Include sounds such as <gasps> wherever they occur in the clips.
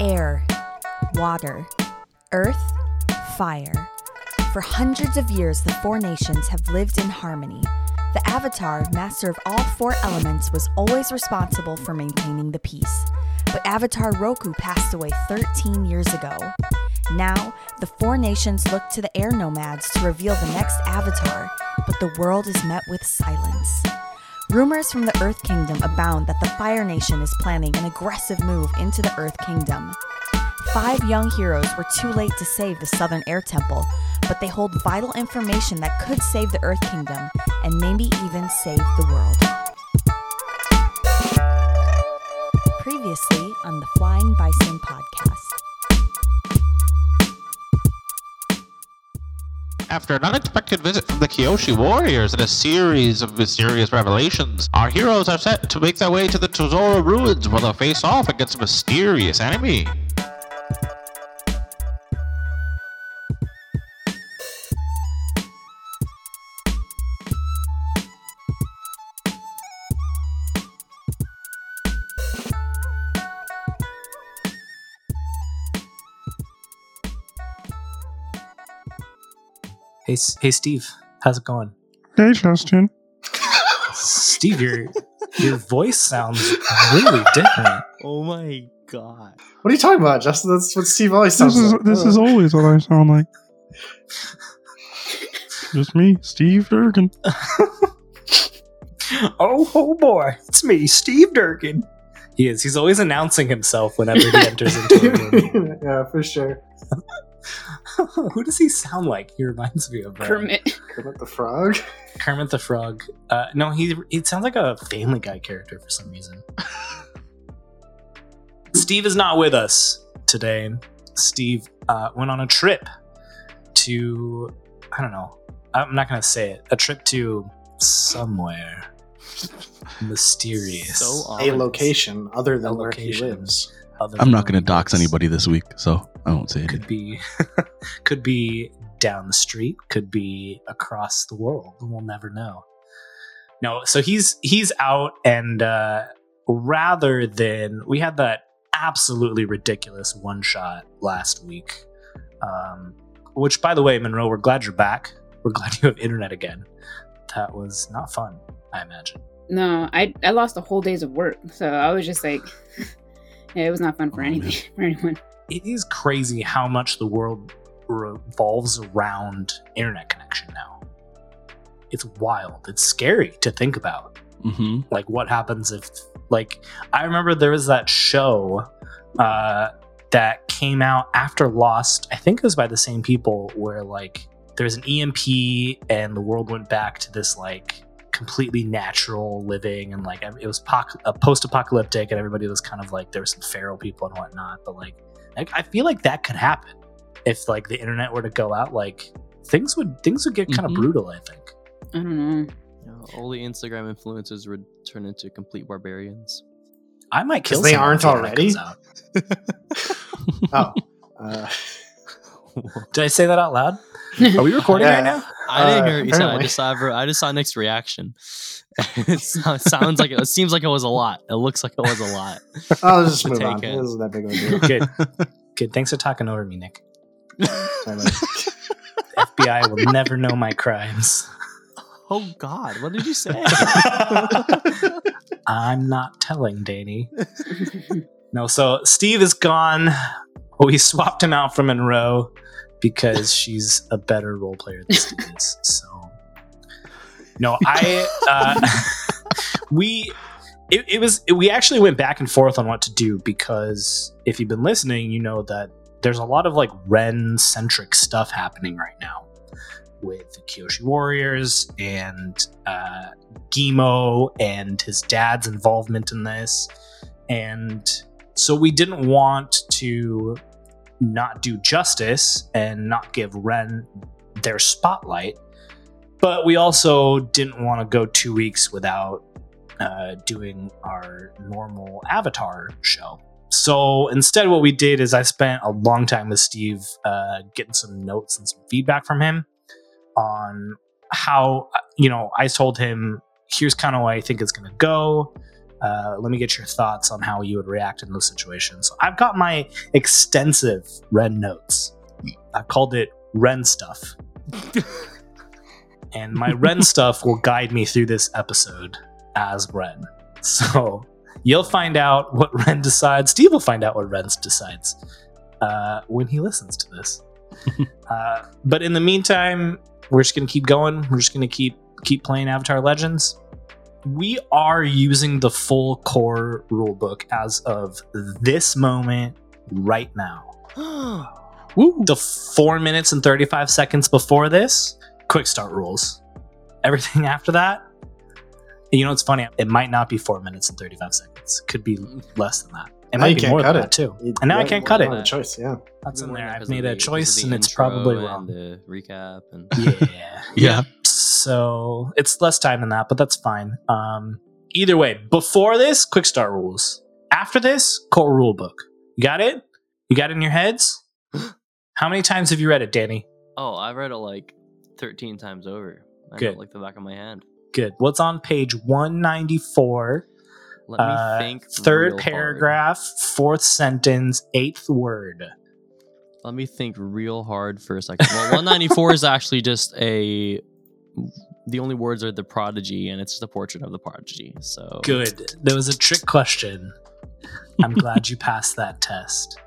air, water, earth, fire. For hundreds of years, the four nations have lived in harmony. The Avatar, master of all four elements, was always responsible for maintaining the peace. But Avatar Roku passed away 13 years ago. Now, the four nations look to the air nomads to reveal the next Avatar, but the world is met with silence. Rumors from the Earth Kingdom abound that the Fire Nation is planning an aggressive move into the Earth Kingdom. Five young heroes were too late to save the Southern Air Temple, but they hold vital information that could save the Earth Kingdom and maybe even save the world. Previously on the Flying Bison podcast. After an unexpected visit from the Kyoshi warriors and a series of mysterious revelations, our heroes are set to make their way to the Tizuro ruins where they'll face off against a mysterious enemy. Hey, hey, Steve, how's it going? Hey, Justin. Steve, your your voice sounds really different. Oh my god. What are you talking about, Justin? That's what Steve always This sounds is like. this is always what I sound like. Just me, Steve Durkin. <laughs> oh, oh boy, it's me, Steve Durkin. He is. He's always announcing himself whenever he enters into a <laughs> room. yeah, for sure. <laughs> Who does he sound like? He reminds me of uh, Kermit. Kermit the Frog. Kermit the Frog. Uh, no, he he sounds like a Family Guy character for some reason. Steve is not with us today. Steve uh, went on a trip to I don't know. I'm not gonna say it. A trip to somewhere <laughs> mysterious. So A location other than A where he lives. Other I'm not going to dox anybody this week, so I won't say Could anything. be, <laughs> could be down the street. Could be across the world. We'll never know. No, so he's he's out, and uh, rather than we had that absolutely ridiculous one shot last week, um, which by the way, Monroe, we're glad you're back. We're glad you have internet again. That was not fun, I imagine. No, I I lost a whole days of work, so I was just like, yeah, <laughs> it was not fun for Oh, anything <laughs> for anyone. it is crazy how much the world revolves around internet connection now. It's wild. It's scary to think about. hmm Like what happens if like I remember there was that show uh that came out after Lost. I think it was by the same people where like there's an EMP and the world went back to this like completely natural living and like it was poc- uh, post-apocalyptic and everybody was kind of like there were some feral people and whatnot but like like, I feel like that could happen if like the internet were to go out. Like things would things would get kind of Mhm. brutal. I think. I don't know. You know, all the Instagram influencers would turn into complete barbarians. I might kill. 'Cause they aren't if already? <laughs> Oh. Uh, <laughs> Did I say that out loud? <laughs> Are we recording Yeah. right now? I didn't Uh, hear what you said. I just saw. I just saw Nick's reaction. <laughs> it <laughs> sounds like it, it seems like it was a lot. It looks like it was a lot. <laughs> I'll just To move on. in. It isn't that big of a deal. Good. Good. Thanks for talking over me, Nick. FBI will never know my crimes. Oh God, what did you say? I'm not telling Danny. No, so Steve is gone. We swapped him out for Monroe because <laughs> she's a better role player than Steve is. So, no, I, <laughs> uh, <laughs> we, it, it was, we actually went back and forth on what to do because if you've been listening, you know that there's a lot of like Ren centric stuff happening right now with the Kyoshi Warriors and uh, Gimo and his dad's involvement in this. And so we didn't want to not do justice and not give Ren their spotlight. But we also didn't want to go two weeks without uh, doing our normal Avatar show. So instead, what we did is I spent a long time with Steve uh, getting some notes and some feedback from him on how, you know, I told him, here's kind of what I think it's going to go. Uh, let me get your thoughts on how you would react in those situations. So I've got my extensive Ren notes. I called it Ren stuff. <laughs> and my Ren stuff will guide me through this episode as Ren. So you'll find out what Ren decides. Steve will find out what Ren decides uh, when he listens to this. <laughs> uh, but in the meantime, we're just gonna keep going. We're just gonna keep keep playing Avatar Legends. We are using the full core rulebook as of this moment right now. <gasps> The four minutes and 35 seconds before this, quick start rules. Everything <laughs> after that, you know, it's funny. It might not be four minutes and 35 seconds. Could be less than that. It Now might you be can't more cut than it. that too. You- And now I can't cut don't it. a choice, yeah. That's in there. I've made of a choice because of and it's probably intro wrong. The recap and Yeah. <laughs> Yeah. So it's less time than that, but that's fine. Um, either way, before this, quick start rules. After this, core rule book. You got it? You got it in your heads? <gasps> How many times have you read it, Danny? oh, I've read it like 13 times over. I Good. like the back of my hand. Good. What's on page 194? Let me Uh, think. third real hard. paragraph, fourth sentence, eighth word. Let me think real hard for a second. Well, 194 is <laughs> actually just a. The only words are the prodigy, and it's a portrait of the prodigy. So Good. There was a trick question. I'm glad you passed that test.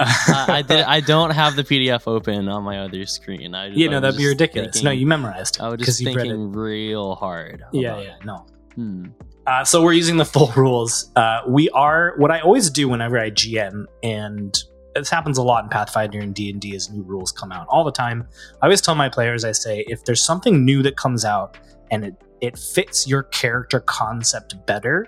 I, I did. I don't have the PDF open on my other screen. I, yeah, I no, that'd be ridiculous. no, you memorized it I was just you read it. thinking real hard. Yeah, yeah, it. no. Hmm. Uh, so we're using the full rules. Uh, we are what I always do whenever I GM, and this happens a lot in Pathfinder and D and D as new rules come out all the time. I always tell my players, I say, if there's something new that comes out and it it fits your character concept better,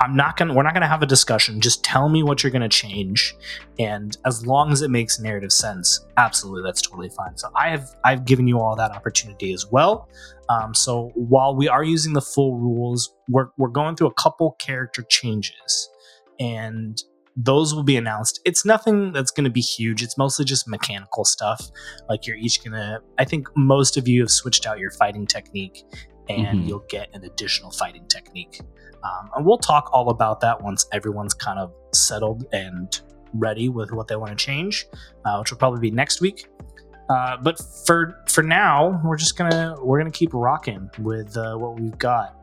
I'm not gonna. We're not gonna have a discussion. Just tell me what you're gonna change, and as long as it makes narrative sense, absolutely, that's totally fine. So I have I've given you all that opportunity as well. Um, so while we are using the full rules, we're we're going through a couple character changes, and those will be announced. It's nothing that's going to be huge. It's mostly just mechanical stuff. Like you're each gonna. I think most of you have switched out your fighting technique, and Mhm. you'll get an additional fighting technique. Um, and we'll talk all about that once everyone's kind of settled and ready with what they want to change, uh, which will probably be next week. Uh, but for for now, we're just gonna we're gonna keep rocking with uh, what we've got.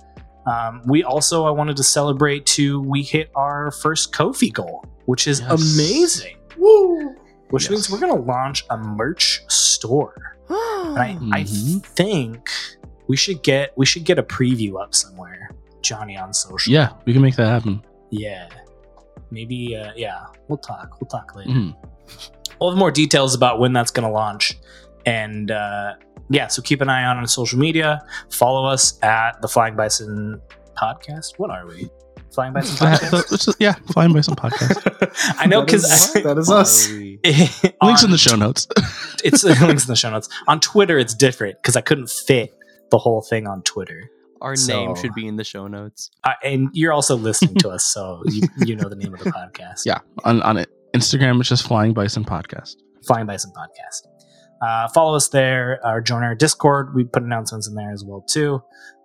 Um, we also I wanted to celebrate too. We hit our first Ko-fi goal, which is Yes. amazing. Woo! Which Yes. means we're gonna launch a merch store. <gasps> And I, I Mhm. think we should get we should get a preview up somewhere, Johnny on social. Yeah, we can make that happen. Yeah. Maybe uh yeah, we'll talk. We'll talk later. Mhm. We'll have more details about when that's gonna launch. And uh yeah, so keep an eye on on social media. Follow us at the Flying Bison Podcast. What are we? Flying Bison <laughs> Uh, Podcast? let's just- yeah, flying Bison podcast. <laughs> I know That is- because that is <laughs> us. Links in the show notes. it's links in the show notes. On Twitter, it's different because I couldn't fit the whole thing on Twitter. Our So- name should be in the show notes. Uh, and you're also listening to us, so you, you know the name of the podcast. yeah, on on. Instagram, it's just flying bison podcast. Flying Bison Podcast. Uh, follow us there or join our Discord. We put announcements in there as well too.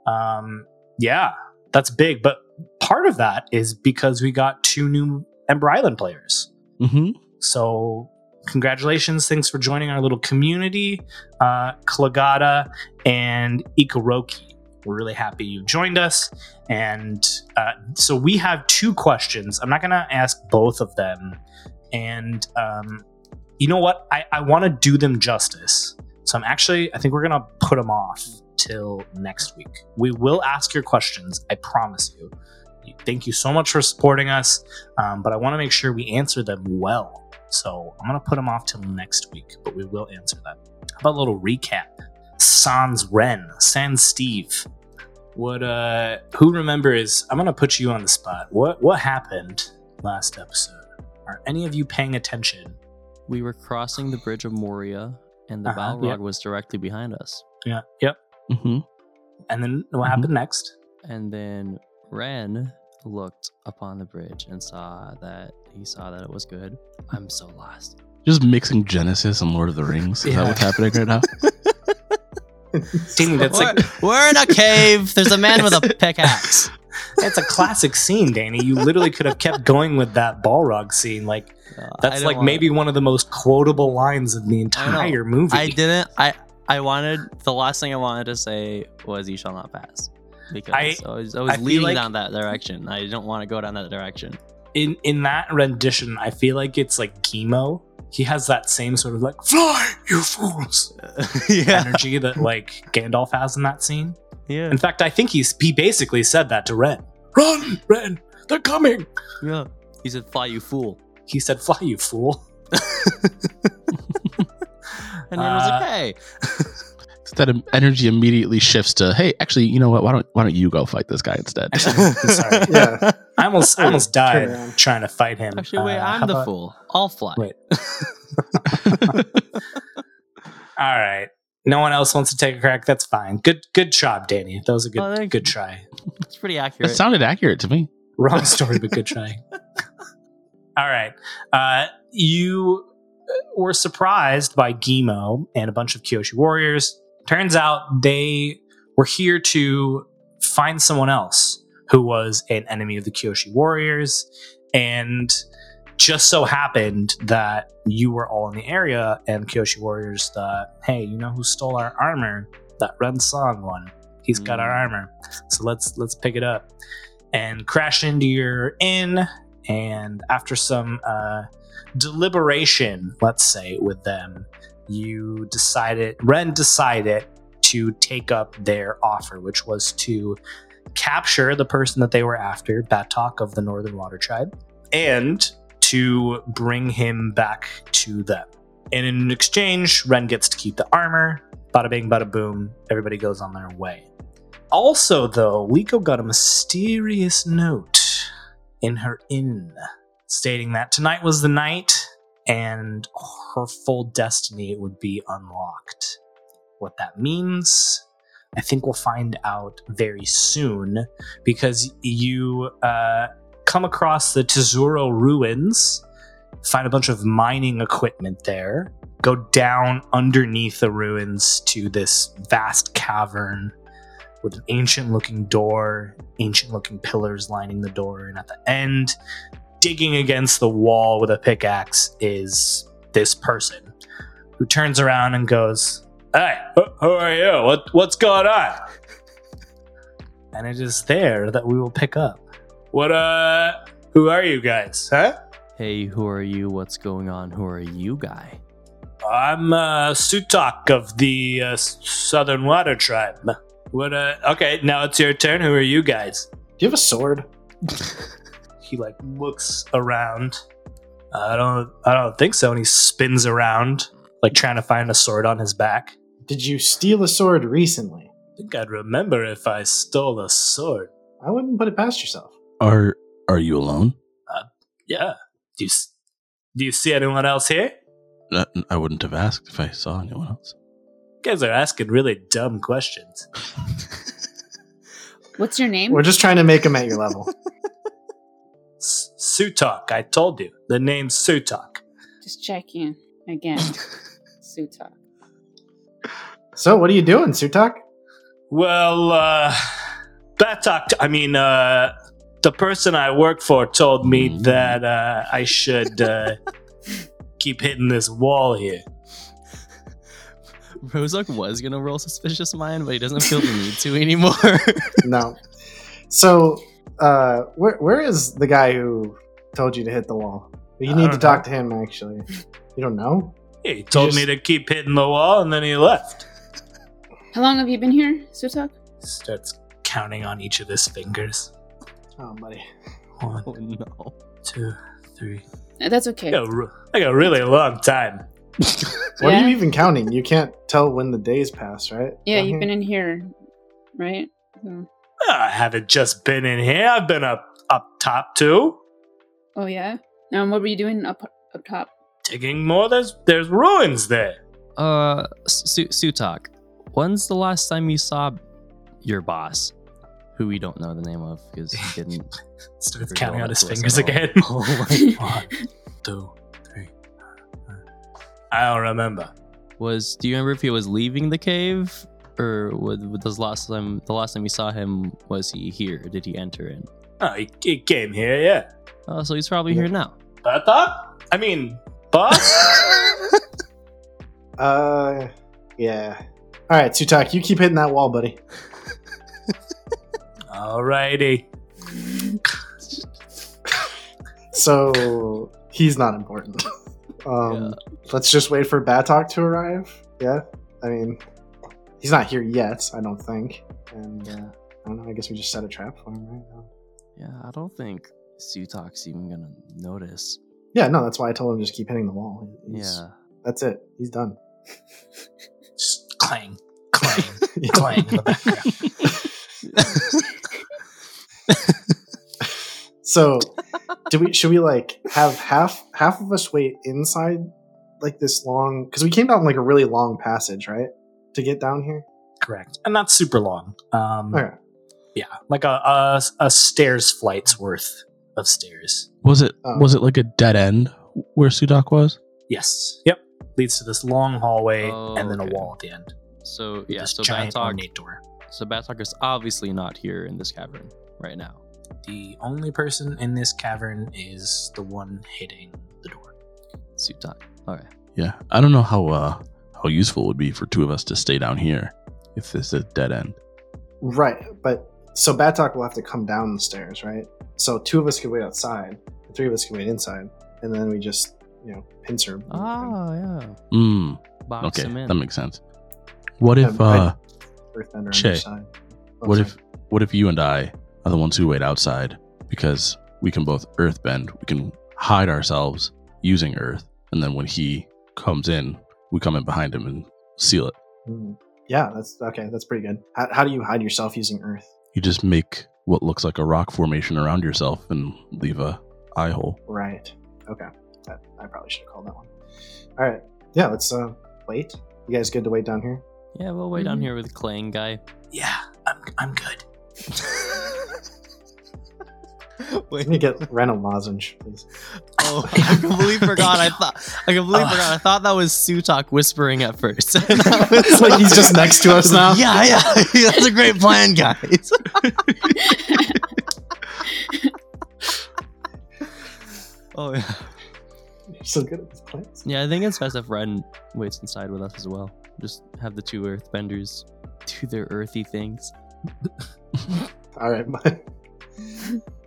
Um, yeah, that's big. But part of that is because we got two new Ember Island players. Mm-hmm. So congratulations! Thanks for joining our little community, uh, Klagada and Ikoroki. We're really happy you joined us. And uh, so we have two questions. I'm not going to ask both of them. And um, you know what? I, I want to do them justice. So I'm actually, I think we're going to put them off till next week. We will ask your questions. I promise you. Thank you so much for supporting us. Um, but I want to make sure we answer them well. So I'm going to put them off till next week, but we will answer them. How about a little recap? Sans Ren, Sans Steve. What uh who remembers I'm gonna put you on the spot. What what happened last episode? Are any of you paying attention? We were crossing the bridge of Moria, and the Uh-huh, Balrog yep. was directly behind us. Yeah, yep. Mm-hmm. And then what Mhm. happened next? And then Ren looked upon the bridge and saw that he saw that it was good. I'm so lost. Just mixing Genesis and Lord of the Rings. Is Yeah. that what's happening right now? <laughs> Danny, that's we're, like we're in a cave. There's a man with a <laughs> pickaxe. It's a classic scene, Danny. You literally could have kept going with that Balrog scene. Like Uh, that's like maybe one of the most quotable lines of the I entire movie. I didn't. I I wanted the last thing I wanted to say was "You shall not pass," because I- I, was I was I leading like- down that direction. I don't want to go down that direction. in in that rendition, I feel like it's like Gemo. He has that same sort of like "Fly, you fools" <laughs> yeah, energy that like Gandalf has in that scene. Yeah, In fact, I think he's he basically said that to Ren. Run, Ren, they're coming. yeah. He said, "Fly, you fool," He said, "Fly, you fool." <laughs> and Ren was Uh, like, "Hey." <laughs> That energy immediately shifts to, hey, actually, you know what? Why don't why don't you go fight this guy instead? I'm <laughs> sorry. Yeah. I almost I almost died trying to fight him. Actually, wait, Uh, I'm the about- fool. I'll fly. Wait. All right. No one else wants to take a crack. That's fine. Good good job, Danny. That was a good Oh, good try. <laughs> It's pretty accurate. It sounded accurate to me. Wrong <laughs> story, but good try. <laughs> All right. Uh, you were surprised by Gimo and a bunch of Kyoshi warriors. Turns out they were here to find someone else who was an enemy of the Kyoshi warriors. And just so happened that you were all in the area, and Kyoshi warriors thought, hey, you know who stole our armor? That Ren Song one. He's got our Mm. armor. So let's let's pick it up and crash into your inn. And after some uh, deliberation, let's say, with them, you decided, Ren decided to take up their offer, which was to capture the person that they were after, Batok of the Northern Water Tribe, and to bring him back to them. And in exchange, Ren gets to keep the armor. Bada bing, bada boom. Everybody goes on their way. Also, though, Leeko got a mysterious note in her inn stating that tonight was the night and her full destiny would be unlocked. What that means, I think we'll find out very soon because you uh, come across the Tizuro ruins, find a bunch of mining equipment there, go down underneath the ruins to this vast cavern with an ancient looking door, ancient looking pillars lining the door, and at the end, digging against the wall with a pickaxe, is this person who turns around and goes, Hey, who are you? What, what's going on? And it is there that we will pick up. What, uh, who are you guys, huh? Hey, who are you? What's going on? Who are you, guy? I'm uh, Sutak of the uh, Southern Water Tribe. What? Uh, okay, now it's your turn. Who are you guys? Do you have a sword? <laughs> He like looks around. I don't. I don't think so. And he spins around, like trying to find a sword on his back. Did you steal a sword recently? I think I'd remember if I stole a sword. I wouldn't put it past yourself. Are are you alone? Yeah. Do you Do you see anyone else here? Uh, I wouldn't have asked if I saw anyone else. You guys are asking really dumb questions. <laughs> What's your name? We're just trying to make him at your level. <laughs> S- Sutak. I told you the name's Sutak. Just checking again. <laughs> Sutak. So, what are you doing, Sutak? Well, uh, Batok, I mean, uh, the person I work for told me Mm. that uh, I should uh, keep hitting this wall here. <laughs> Rozak was gonna roll suspicious mind, but he doesn't feel the need to anymore. <laughs> No. So, uh, where where is the guy who told you to hit the wall? You need to don't talk to him. Actually, you don't know. He told me to keep hitting the wall, and then he left. How long have you been here, Sutak? Starts counting on each of his fingers. Oh, buddy. <laughs> One, oh no. two, three. That's okay. Like a, re- like a really long time. <laughs> What are you even counting? You can't tell when the days pass, right? Yeah, Down you've been in here, right? So- I haven't just been in here. I've been up up top too, Oh yeah. Um, what were you doing up up top? digging more. There's there's ruins there. Uh, Su- Sutak, when's the last time you saw your boss, who we don't know the name of because he <laughs> didn't? Starts Very counting well out his fingers again. <laughs> Oh my <laughs> One, two, three. I don't remember. Was do you remember if he was leaving the cave Or was, was last time the last time you saw him was he here? Did he enter in? Oh, he, he came here, yeah. Oh, so he's probably here now. But thought? I mean, boss? Uh, yeah. All right, Sutak, you keep hitting that wall, buddy. Alrighty. So he's not important. Um, Let's just wait for Batok to arrive. Yeah, I mean, he's not here yet. I don't think. And uh, I don't know. I guess we just set a trap for him right now. Yeah, I don't think Sutak's even gonna notice. Yeah, no, that's why I told him just keep hitting the wall. He's- Yeah. that's it. He's done. Just clang, clang, clang in the background. <laughs> <laughs> So, do we? Should we like have half half of us wait inside like this long? Because we came down like a really long passage, right, to get down here. Correct. And not super long. Um, Okay. Yeah, like a, a, a stairs flight's worth of stairs. Was it Oh. was it like a dead end where Sutak was? Yes. Yep. Leads to this long hallway Oh, and then a wall at the end. So yeah, so giant Batok, ornate door. so Batok is obviously not here in this cavern right now. The only person in this cavern is the one hitting the door. Sutak. Okay. Yeah, I don't know how uh how useful it would be for two of us to stay down here if this is a dead end. Right, but so Batok will have to come down the stairs, right? So two of us could wait outside, three of us can wait inside, and then we just you know pincer. him. Oh yeah. Hmm. Box Okay, him in. that makes sense. What if uh Earthbender on Che, each side. Oh, what sorry. if what if you and I are the ones who wait outside because we can both earthbend, we can hide ourselves using earth, and then when he comes in, we come in behind him and seal it. Hmm. Yeah, that's okay. That's pretty good. How, how do you hide yourself using Earth? You just make what looks like a rock formation around yourself and leave a eye hole. Right. Okay. That, I probably should have called that one. All right. Yeah. Let's uh wait. You guys good to wait down here? Yeah, we'll wait down Mhm. here with Clang guy. Yeah, I'm, I'm good. <laughs> <laughs> Let me get Ren a lozenge, please. Oh, <laughs> <laughs> I completely forgot. I thought I completely Oh. forgot. I thought that was Sutak whispering at first. it's Like he's just next to us now. Yeah, yeah. That's a great plan, guys. oh yeah. You're so good at these plans. Yeah, I think it's best if Ren waits inside with us as well. Just have the two earthbenders do their earthy things. All right. but-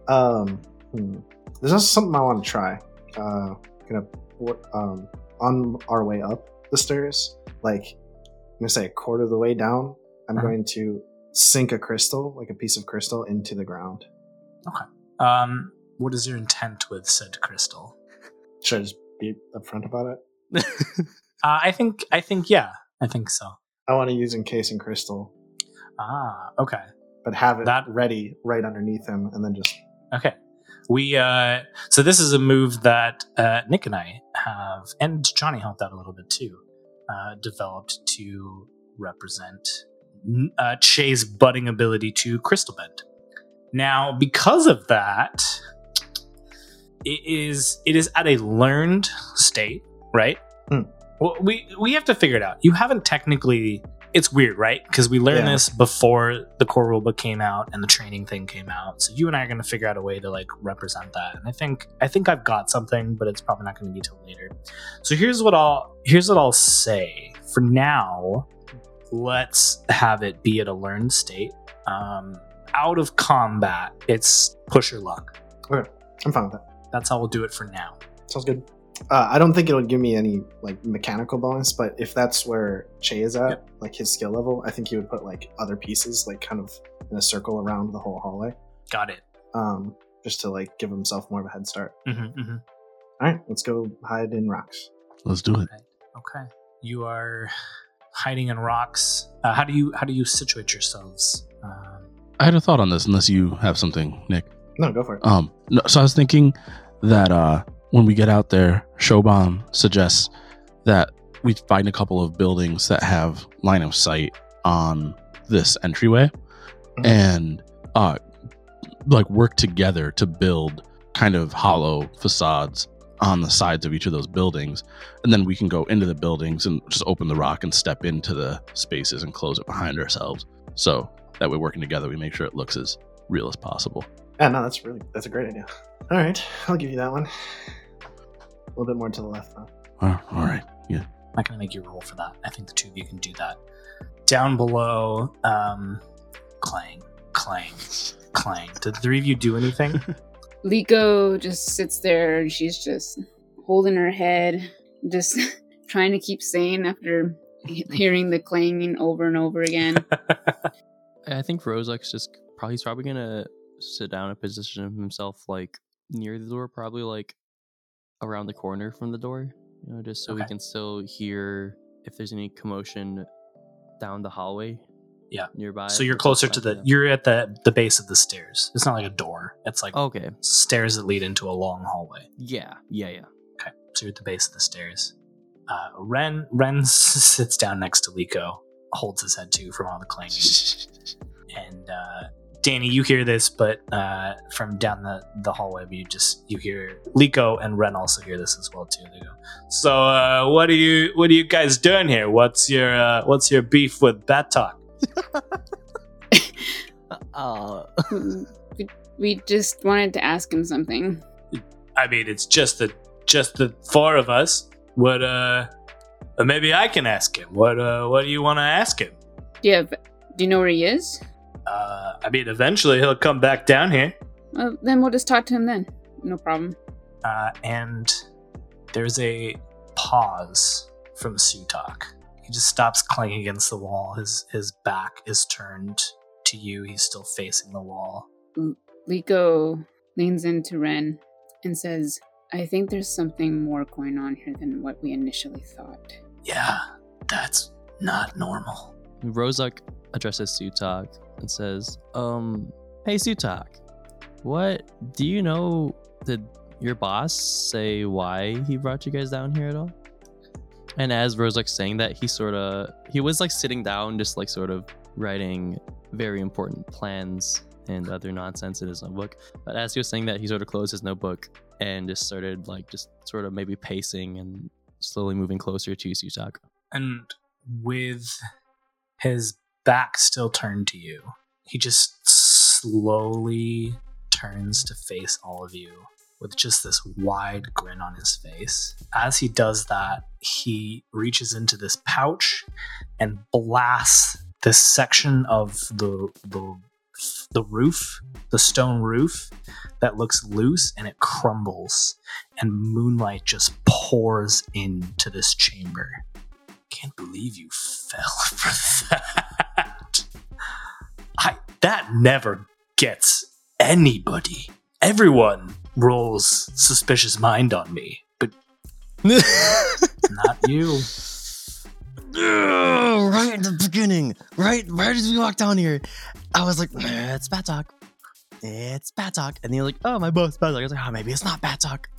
um. hmm. There's also something I want to try. Uh, gonna um on our way up the stairs, like I'm gonna say a quarter of the way down. I'm Uh-huh. going to sink a crystal, like a piece of crystal, into the ground. Okay. Um, what is your intent with said crystal? Should I just be upfront about it? <laughs> Uh, I think, I think, yeah, I think so. I want to use encasing crystal, Ah, okay. but have it That- ready right underneath him, and then just Okay. We uh so this is a move that uh Nick and I have and Johnny helped out a little bit too. Uh developed to represent uh Che's budding ability to crystal bend. Now, because of that, it is it is at a learned state, right? Hmm. Well, we we have to figure it out. You haven't technically it's weird, right? Because we learned Yeah. this before the core rulebook came out and the training thing came out. So you and I are going to figure out a way to like represent that. And I think I think I've got something, but it's probably not going to be till later. So here's what I'll here's what I'll say. For now, let's have it be at a learned state. Um, out of combat, it's push your luck. Okay, I'm fine with that. That's how we'll do it for now. Sounds good. Uh, I don't think it'll give me any like mechanical bonus, but if that's where Che is at, Yep. like his skill level, I think he would put like other pieces, like kind of in a circle around the whole hallway, Got it. um, just to like give himself more of a head start. Mm-hmm, mm-hmm. All right, let's go hide in rocks. Let's do it. Okay. You are hiding in rocks. Uh, how do you how do you situate yourselves? Um, I had a thought on this, unless you have something, Nick. No, go for it. Um, no, so I was thinking that uh, when we get out there, Shoban suggests that we find a couple of buildings that have line of sight on this entryway, Mhm. and uh, like work together to build kind of hollow facades on the sides of each of those buildings, and then we can go into the buildings and just open the rock and step into the spaces and close it behind ourselves. So that way, working together, we make sure it looks as real as possible. Yeah, no, that's really that's a great idea. All right, I'll give you that one. A little bit more to the left, though. Oh, all right. Yeah. I'm not going to make you roll for that. I think the two of you can do that. Down below, um, clang, clang, clang. Did the three of you do anything? <laughs> Leeko just sits there and she's just holding her head, just <laughs> trying to keep sane after <laughs> hearing the clanging over and over again. I think Rozak's just probably he's probably gonna sit down and position himself like near the door, probably like around the corner from the door. You know, just so we can still hear if there's any commotion down the hallway. Yeah. Nearby. so you're closer to the. You're at the the base of the stairs. It's not like a door. It's like Okay. stairs that lead into a long hallway. Yeah. Yeah. Yeah. Okay, so you're at the base of the stairs. Uh, Ren Ren <laughs> sits down next to Leeko, holds his head too from all the clanging. <laughs> and uh, Danny, you hear this, but uh, from down the, the hallway, you just you hear Leeko and Ren also hear this as well too. They go, "So, uh, what are you what are you guys doing here? What's your uh, what's your beef with Batok?" <laughs> Uh, we, we just wanted to ask him something. I mean, it's just the just the four of us. What uh, maybe I can ask him. What uh, what do you want to ask him? Have, do you know where he is? Uh, I mean, eventually he'll come back down here. Well, then we'll just talk to him then. No problem. Uh, and there's a pause from Sutak. He just stops clanging against the wall. His his back is turned to you. He's still facing the wall. Leeko leans into Ren and says, I think there's something more going on here than what we initially thought. Yeah, that's not normal. Rozak addresses Sutak and says, "Um, hey Sutak, what do you know? Did your boss say why he brought you guys down here at all?" And as Rozak's saying that, he sort of he was like sitting down, just like sort of writing very important plans and other nonsense in his notebook. But as he was saying that, he sort of closed his notebook and just started like just sort of maybe pacing and slowly moving closer to Sutak. And with his back still turned to you, he just slowly turns to face all of you with just this wide grin on his face. As he does that, he reaches into this pouch and blasts this section of the the the roof, the stone roof that looks loose and it crumbles and moonlight just pours into this chamber. Can't believe you <laughs> fell for that. I that never gets anybody. Everyone rolls suspicious mind on me, but <laughs> not you. Ugh, right in the beginning, right, right as we walked down here, I was like, "Eh, "It's Bat Talk, it's Bat Talk," and you're like, "Oh, my boss, Bat Talk." I was like, "Oh, maybe it's not Bat Talk."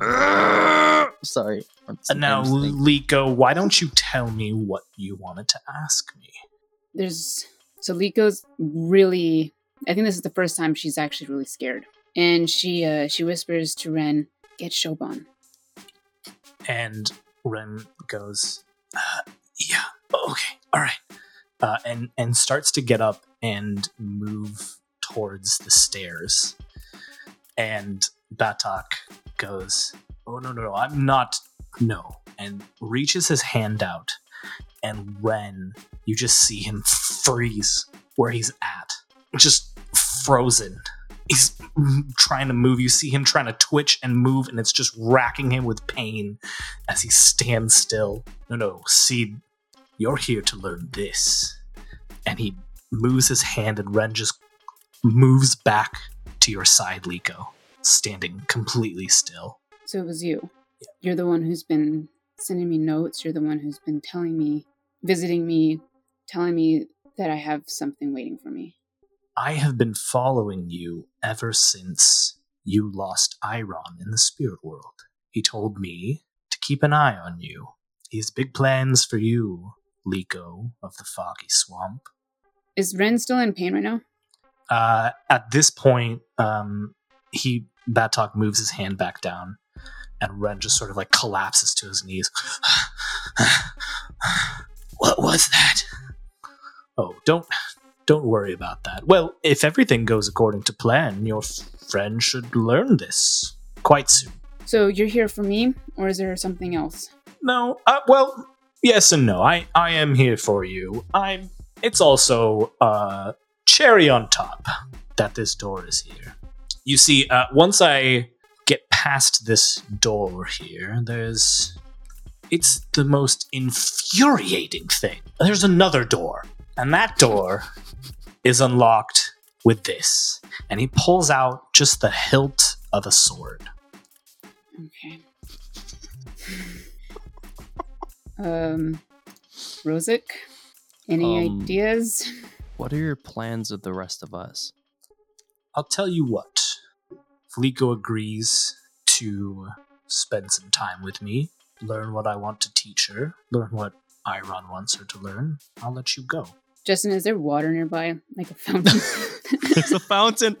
Ugh, Sorry. I'm And now, I'm just thinking. Leeko, why don't you tell me what you wanted to ask me? There's so Leeko's really I think this is the first time she's actually really scared. And she uh she whispers to Ren, get Shoban. And Ren goes, uh, "Yeah, okay, all right," uh, and and starts to get up and move towards the stairs. And Batok goes, "Oh no, no, no! I'm not. No!" And reaches his hand out, and Ren, you just see him freeze where he's at, just frozen. He's trying to move. You see him trying to twitch and move, and it's just racking him with pain as he stands still. No, no, see, you're here to learn this. And he moves his hand, and Ren just moves back to your side, Leeko, standing completely still. So it was you. You're the one who's been sending me notes. You're the one who's been telling me, visiting me, telling me that I have something waiting for me. I have been following you ever since you lost Iron in the spirit world. He told me to keep an eye on you. He has big plans for you, Leeko of the Foggy Swamp. Is Ren still in pain right now? Uh, at this point, um, he Batok moves his hand back down, And Ren just sort of like collapses to his knees. <sighs> what was that? Oh, don't don't worry about that. Well, if everything goes according to plan, your friend should learn this quite soon. So you're here for me, or is there something else? No, uh, well, yes and no. I I am here for you. I'm. It's also uh cherry on top that this door is here. You see, uh, once I get past this door here, there's. It's the most infuriating thing. There's another door, and that door is unlocked with this. And he pulls out just the hilt of a sword. Okay. um, Rozak, any Um, ideas? What are your plans with the rest of us? I'll tell you what. Flico agrees to spend some time with me, learn what I want to teach her, learn what Iron wants her to learn. I'll let you go. Justin, is there water nearby, like a fountain? <laughs> <laughs> It's a fountain. <laughs>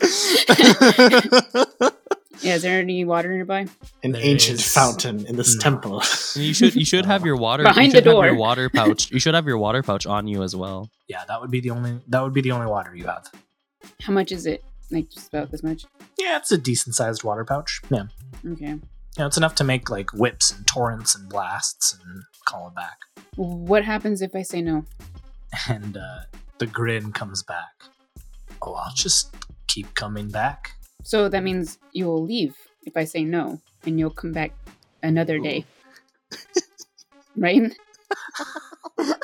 yeah, is there any water nearby? An There ancient is- fountain in this No. temple. you should you should have your water Behind you the have your water pouch. You should have your water pouch on you as well. Yeah, that would be the only that would be the only water you have. How much is it? Like just about this much? Yeah, it's a decent sized water pouch. Yeah. Okay. You know, it's enough to make like whips and torrents and blasts and call it back. What happens if I say no? And uh, the grin comes back. Oh, I'll just keep coming back. So that means you will leave if I say no, and you'll come back another day. right? <laughs>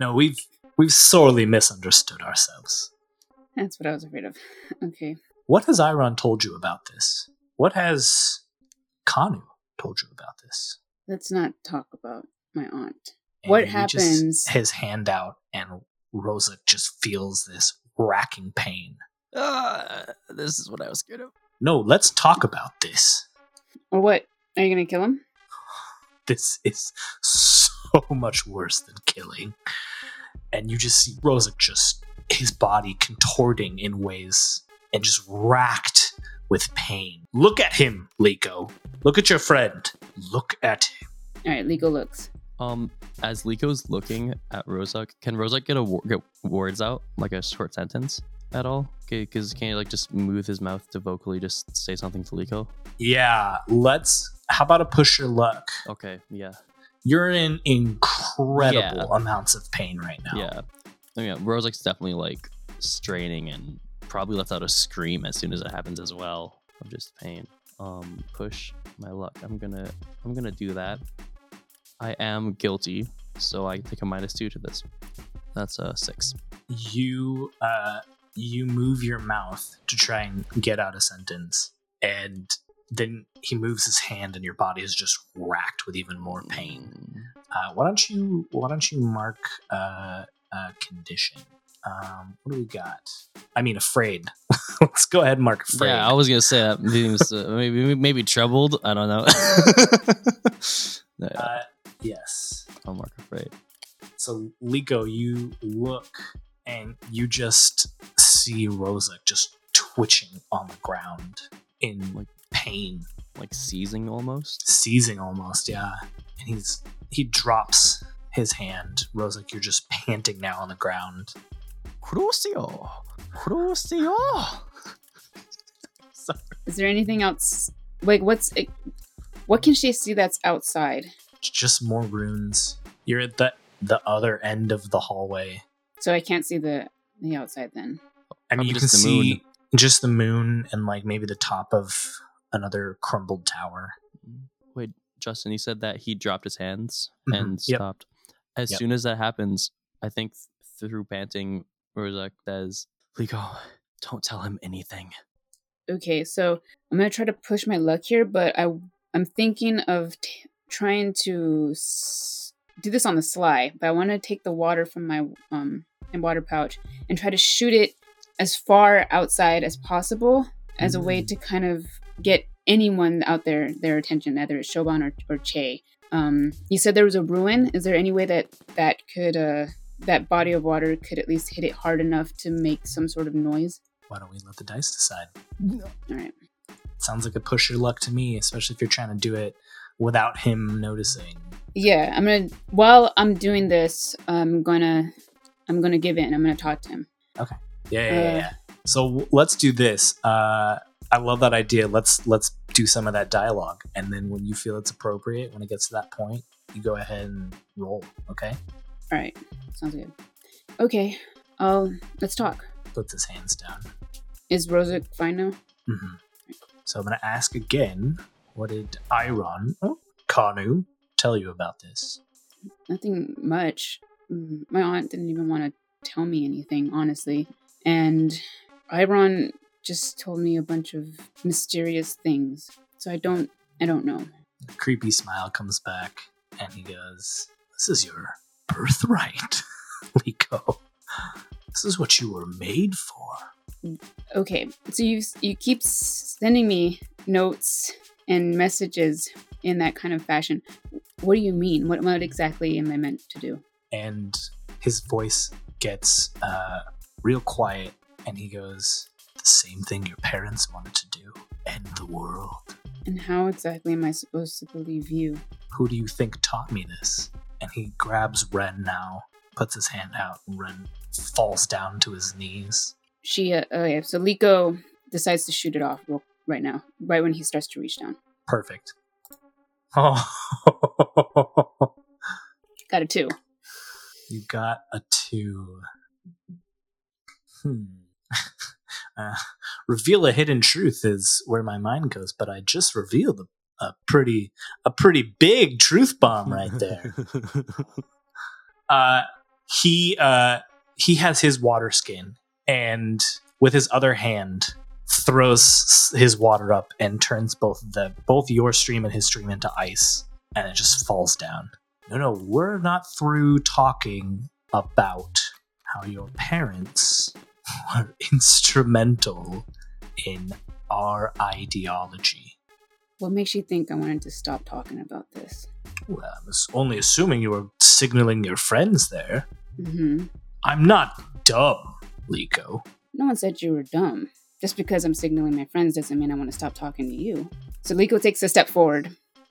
No, we've we've sorely misunderstood ourselves. That's what I was afraid of. <laughs> Okay. What has Iron told you about this? What has Kanu told you about this? Let's not talk about my aunt. And What he just- happens- his hand out, and Rosa just feels this racking pain. Ah, this is what I was scared of. No, let's talk about this. Or what? Are you gonna kill him? <sighs> This is so much worse than killing. And you just see Rosa just his body contorting in ways and just racked with pain. Look at him, Leeko. Look at your friend. Look at him. All right, Leeko looks. Um, as Leeko's looking at Rozak, can Rozak get a wo- get words out like a short sentence at all? Because can he like just move his mouth to vocally just say something to Leeko? Yeah, let's. How about a push your luck? Okay, yeah, You're in incredible Yeah. amounts of pain right now. yeah. I mean, Rozak's definitely like straining and probably lets out a scream as soon as it happens as well of just pain. Um, push my luck. I'm gonna I'm gonna do that. I am guilty, so I take a minus two to this. That's a six. You uh you move your mouth to try and get out a sentence, and then he moves his hand, and your body is just racked with even more pain. Mm. Uh, why don't you Why don't you mark uh, a condition? Um, what do we got? I mean, afraid. <laughs> Let's go ahead and mark afraid. Yeah, I was gonna say that means uh, <laughs> maybe maybe troubled. I don't know. <laughs> No, yeah, uh, yes. I'll mark afraid. So, Leeko, you look and you just see Rosa just twitching on the ground in like pain, Like seizing almost. seizing almost. Yeah, and he's he drops his hand. Rosa, you're just <laughs> panting now on the ground. Crucio, Crucio. <laughs> Is there anything else? Like, what's it? What can she see that's outside? Just more runes. You're at the the other end of the hallway. So I can't see the the outside then. I mean, Probably you can see moon. just the moon and like maybe the top of another crumbled tower. Wait, Justin, you said that he dropped his hands Mhm, and yep. stopped. As Yep. soon as that happens, I think th- through panting, Rozak says, Leeko, don't tell him anything. Okay, so I'm gonna try to push my luck here, but I I'm thinking of t- trying to s- do this on the sly. But I want to take the water from my um and water pouch and try to shoot it as far outside as possible as a way to kind of get anyone out there their attention, either it's Shoban or, or Che. Um, you said there was a ruin. Is there any way that that could uh that body of water could at least hit it hard enough to make some sort of noise? Why don't we let the dice decide? All right. Sounds like a push your luck to me, especially if you're trying to do it without him noticing. Yeah, I'm gonna. While I'm doing this, I'm gonna. I'm gonna give in. I'm gonna talk to him. Okay. yeah, yeah. Uh, yeah. So w- let's do this. Uh, I love that idea. Let's let's do some of that dialogue, and then when you feel it's appropriate, when it gets to that point, you go ahead and roll. Okay. All right, sounds good. Okay, I'll let's talk. Puts his hands down. Is Rosa fine now? hmm So I'm gonna ask again. What did Iron oh, Kanu tell you about this? Nothing much. Mm, My aunt didn't even want to tell me anything, honestly. And Iron just told me a bunch of mysterious things. So I don't. I don't know. A creepy smile comes back, and he goes, "This is your birthright, <laughs> Leeko. This is what you were made for." Okay, so you you keep sending me notes and messages in that kind of fashion. What do you mean? What what exactly am I meant to do? and his voice gets uh, real quiet and he goes the same thing your parents wanted to do? End the world. And how exactly am I supposed to believe you? who do you think taught me this? And he grabs ren now puts his hand out and ren falls down to his knees. She uh, yeah, so Leeko decides to shoot it off real, right now, right when he starts to reach down. perfect. Oh <laughs> Got a two. you got a two. Hmm uh, <laughs> reveal a hidden truth is where my mind goes but i just revealed a, a pretty a pretty big truth bomb right there. <laughs> Uh he uh he has his water skin and with his other hand throws his water up and turns both the both your stream and his stream into ice and it just falls down. No no we're not through talking about how your parents were <laughs> instrumental in our ideology What makes you think I wanted to stop talking about this? well, i was only assuming you were signaling your friends there hmm i'm not dumb leeko No one said you were dumb. Just because I'm signaling my friends doesn't mean I want to stop talking to you. So Leeko takes a step forward.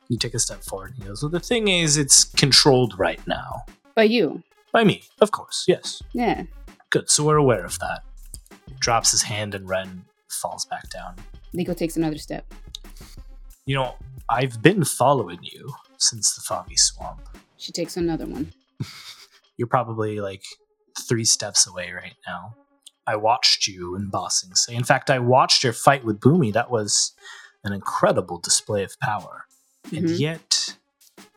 You take a step forward. He goes, Well, the thing is, it's controlled right now. By you. By me, of course, yes. Yeah. Good, so we're aware of that. Drops his hand and Ren falls back down. Nico takes another step. You know, I've been following you since the Foggy Swamp. She takes another one. <laughs> You're probably like three steps away right now. I watched you in Ba Sing Se. In fact, I watched your fight with Boomy. That was an incredible display of power. And Mhm. yet,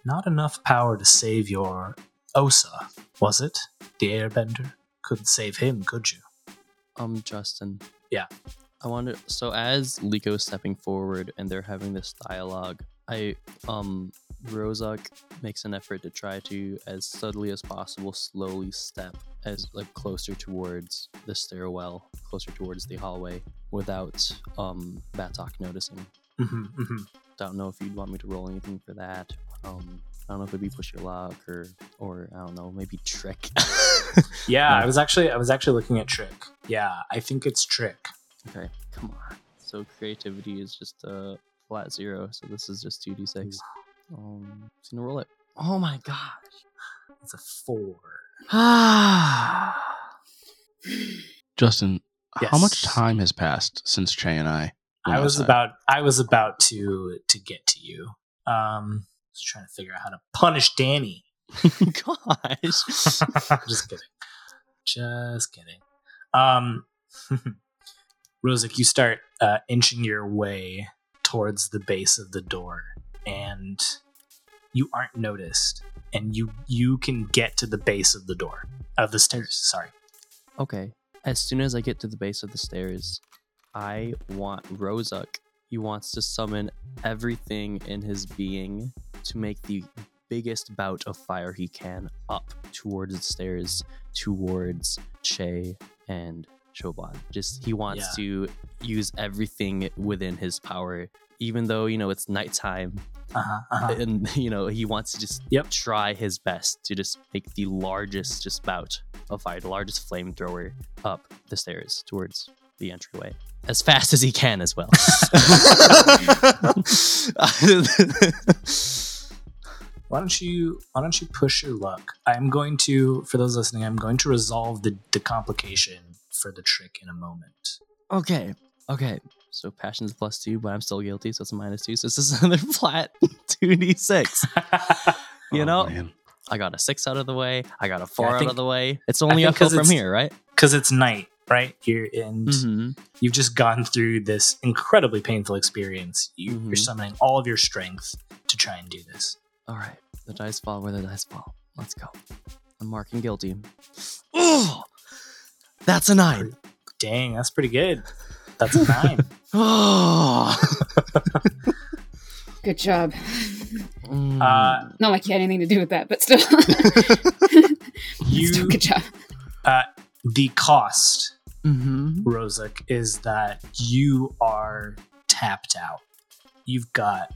not enough power to save your Osa, was it? The airbender? Couldn't save him, could you? Um, Justin. Yeah. I wonder. So as Leeko is stepping forward and they're having this dialogue, I um Rozak makes an effort to try to, as subtly as possible, slowly step as like closer towards the stairwell, closer towards the hallway, without um Batok noticing. hmm hmm Don't know if you'd want me to roll anything for that. Um, I don't know if it'd be push your luck or or I don't know, maybe trick. <laughs> Yeah, No. I was actually I was actually looking at Trick. Yeah, I think it's Trick. Okay, come on. So creativity is just a flat zero. So this is just two d six. Um, just gonna roll it. Oh my gosh. It's a four. <sighs> Justin, how much time has passed since Che and I? I was outside? about I was about to to get to you. Um, I was trying to figure out how to punish Danny. <laughs> <laughs> gosh. Just kidding. Just kidding. Um, <laughs> Rozak, you start uh, inching your way towards the base of the door, and you aren't noticed, and you you can get to the base of the door of the stairs. Sorry. Okay. As soon as I get to the base of the stairs, I want Rozak. He wants to summon everything in his being to make the biggest bout of fire he can up towards the stairs, towards Che and Shoban. Just he wants Yeah. to use everything within his power, even though you know it's nighttime Uh-huh, uh-huh. and <laughs> you know he wants to just Yep. try his best to just make the largest just bout of fire the largest flamethrower up the stairs towards the entryway as fast as he can as well. <laughs> <laughs> Why don't you why don't you push your luck? I'm going to for those listening, I'm going to resolve the, the complication for the trick in a moment. okay, okay. So passion's plus two, but I'm still guilty, so it's a minus two. So this is <laughs> another flat two d six. <laughs> You Oh, know, man. I got a six out of the way. I got a four I out of the way. It's only think uphill 'cause from here, right? Because it's night, right? You're and Mm-hmm. you've just gone through this incredibly painful experience. You, You're Mhm. summoning all of your strength to try and do this. All right, the dice fall where the dice fall. Let's go. I'm marking guilty. Oh, that's a nine. Dang, that's pretty good. That's a nine. <laughs> Oh. Good job. Mm. uh, Not like you had anything to do with that, but still. <laughs> <laughs> you still good job. uh, the cost Mhm. Rozak, is that you are tapped out. You've got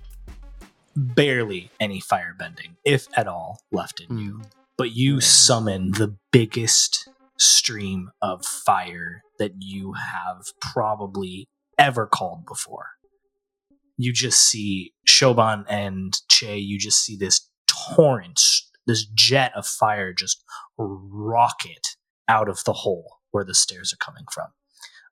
barely any firebending, if at all, left in you. Mm. But you Yeah. summon the biggest stream of fire that you have probably ever called before. You just see Shoban and Che, you just see this torrent, this jet of fire just rocket out of the hole where the stairs are coming from.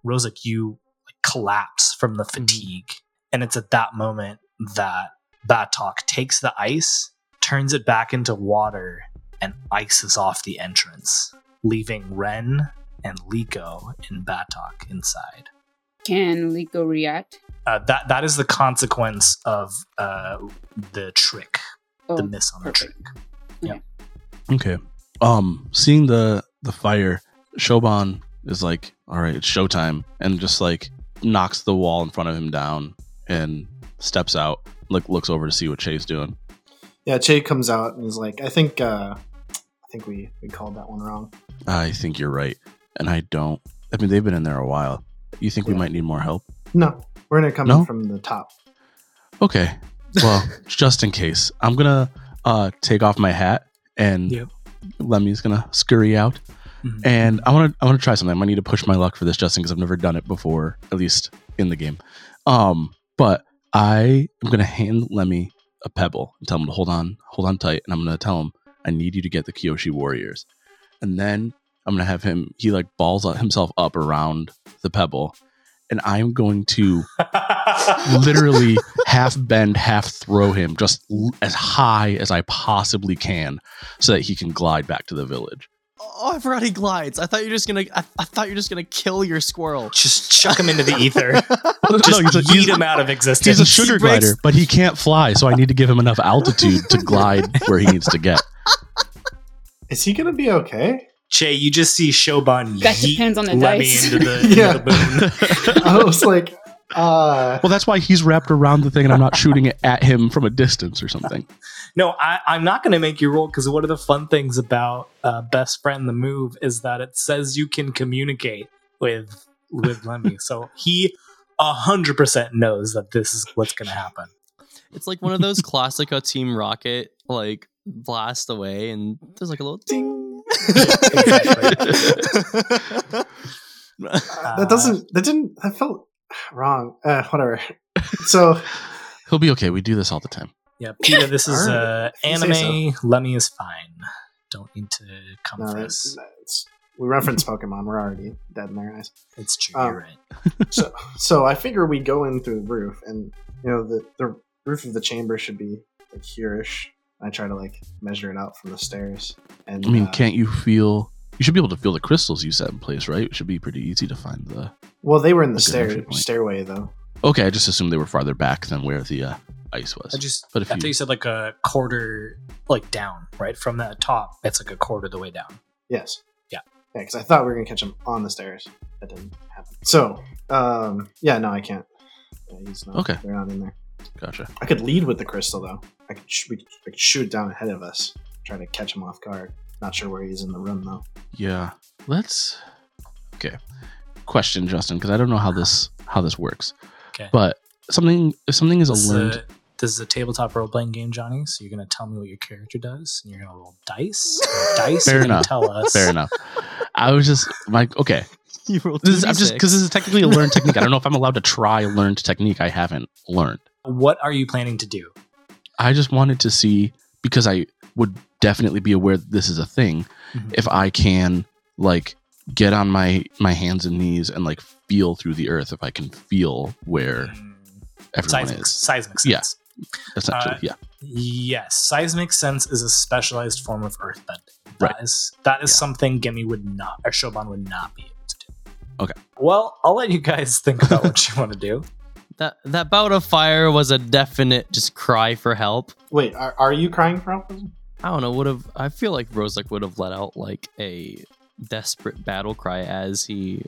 Rozak, you like, collapse from the fatigue. And it's at that moment that Batok takes the ice, turns it back into water, and ices off the entrance, leaving Ren and Leeko and Batok inside. Can Leeko react? Uh, that that is the consequence of uh, the trick, Oh, the miss on perfect. the trick. Yeah. Okay. Um, seeing the the fire, Shoban is like, "All right, it's showtime," and just like knocks the wall in front of him down and steps out, like looks over to see what Che's doing. Yeah, Che comes out and is like, I think uh I think we, we called that one wrong. I think you're right, and I don't. I mean, they've been in there a while. You think we might need more help? No. We're gonna come No? in from the top. Okay. Well, <laughs> just in case, I'm gonna uh take off my hat and Yep. Lemmy's gonna scurry out. Mhm. And I want to I want to try something. I might need to push my luck for this, Justin, because I've never done it before, at least in the game. Um, but I am gonna hand Lemmy a pebble and tell him to hold on, hold on tight, and I'm gonna tell him I need you to get the Kyoshi Warriors, and then I'm gonna have him he like balls himself up around the pebble, and I'm going to <laughs> literally half bend, half throw him just as high as I possibly can, so that he can glide back to the village. Oh, I forgot he glides. I thought you're just gonna. I, I thought you're just gonna kill your squirrel. Just chuck him into the ether. <laughs> No, Just he's a- yeet him out of existence. He's a sugar He breaks- glider, but he can't fly, so I need to give him enough altitude to glide <laughs> where he needs to get. Is he gonna be okay? Che, you just see Shoban That yeet depends on the Lemmy dice. into the, Yeah. into the <laughs> moon. I was like, uh Well, that's why he's wrapped around the thing, and I'm not shooting it at him from a distance or something. No, I, I'm not going to make you roll because one of the fun things about uh, Best Friend the Move is that it says you can communicate with with Lemmy. so he a hundred percent knows that this is what's going to happen. It's like one of those Classica Team Rocket like blast away, and there's like a little ding. <laughs> that doesn't that didn't that felt <sighs> wrong. Uh whatever. So <laughs> He'll be okay. We do this all the time. Yeah, Peter, this is All right, uh, if you say. Lemmy is fine. Don't need to come no, for us. we reference Pokemon, we're already dead in their eyes. It's true. um, right. <laughs> so so I figure we go in through the roof, and you know the the roof of the chamber should be like here-ish. I try to like measure it out from the stairs, and I mean, uh, can't you feel? You should be able to feel the crystals you set in place, right? It should be pretty easy to find the. well they were in the stair stairway though. Okay, I just assumed they were farther back than where the uh, ice was. I just But if I thought you- you said like a quarter, like down, right from the top. It's like a quarter of the way down. Yes. Yeah. Yeah, because I thought we were gonna catch him on the stairs. That didn't happen. So, um, yeah, no, I can't. Yeah, he's not. Okay. They're not in there. Gotcha. I could lead with the crystal though. I could, sh- we, I could shoot down ahead of us, try to catch him off guard. Not sure where he's in the room though. Yeah. Let's. Okay. Question, Justin, because I don't know how this how this works. Okay. But something if something is a This is learned. a, this is a tabletop role playing game, Johnny. So you're gonna tell me what your character does, and you're gonna roll dice. and <laughs> dice. Fair you're enough. Tell us. Fair enough. I was just like, okay. <laughs> you rolled This is, I'm just because this is technically a learned technique. I don't know if I'm allowed to try a learned technique I haven't learned. What are you planning to do? I just wanted to see because I would definitely be aware that this is a thing. Mhm. If I can like get on my my hands and knees and like feel through the earth, if I can feel where Mm, everyone seismic, is, seismic Yeah. sense. essentially, Uh, yeah. Yes, seismic sense is a specialized form of earthbending. Right. That is that is Yeah. something Gimme would not or Shoban would not be able to do. Okay. Well, I'll let you guys think about what you <laughs> want to do. that that bout of fire was a definite just cry for help. Wait, are, are you crying for help? I don't know. Would have I feel like Rozak would have let out like a desperate battle cry as he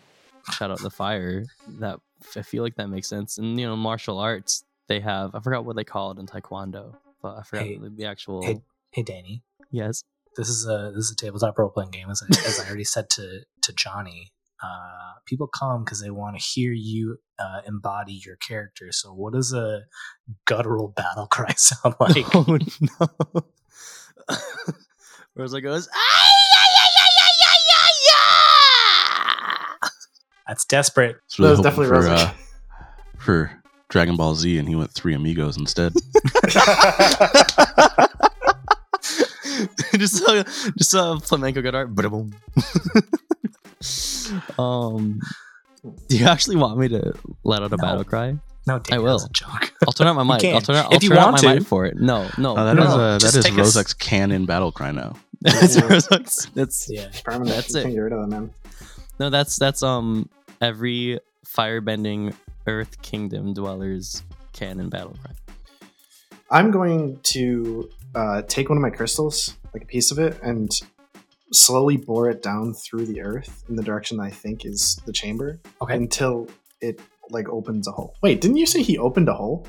shut out the fire. That I feel like that makes sense. And you know, martial arts they have I forgot what they call it in Taekwondo, but I forgot Hey, the, the actual. Hey, hey, Danny. Yes. This is a this is a tabletop role playing game. As I, as I already said to to Johnny, uh, people come because they want to hear you uh, embody your character. So, what does a guttural <laughs> battle cry sound <laughs> like? oh no. Goes. "Ay, ay, ay, ay, ay, ay, ay, ay." That's desperate. Really That was definitely for, Rozak. uh, for Dragon Ball Z, and he went three amigos instead. just uh, just uh, flamenco guitar. Um, do you actually want me to let out a No. battle cry? No, Danny, I will. That's a joke. <laughs> I'll turn out my mic. I'll turn out. If I'll you turn out want my to. mic for it. No, no, Oh, that No, is no, just that is take a s- Rozak's canon battle cry now. <laughs> that's Rozak's- that's Yeah. Permanent. That's you it. Can get rid of them, man. no, that's that's um every firebending Earth Kingdom dwellers canon battle cry. I'm going to uh, take one of my crystals, like a piece of it, and slowly bore it down through the earth in the direction I think is the chamber Okay. until it like opens a hole. Wait, didn't you say he opened a hole?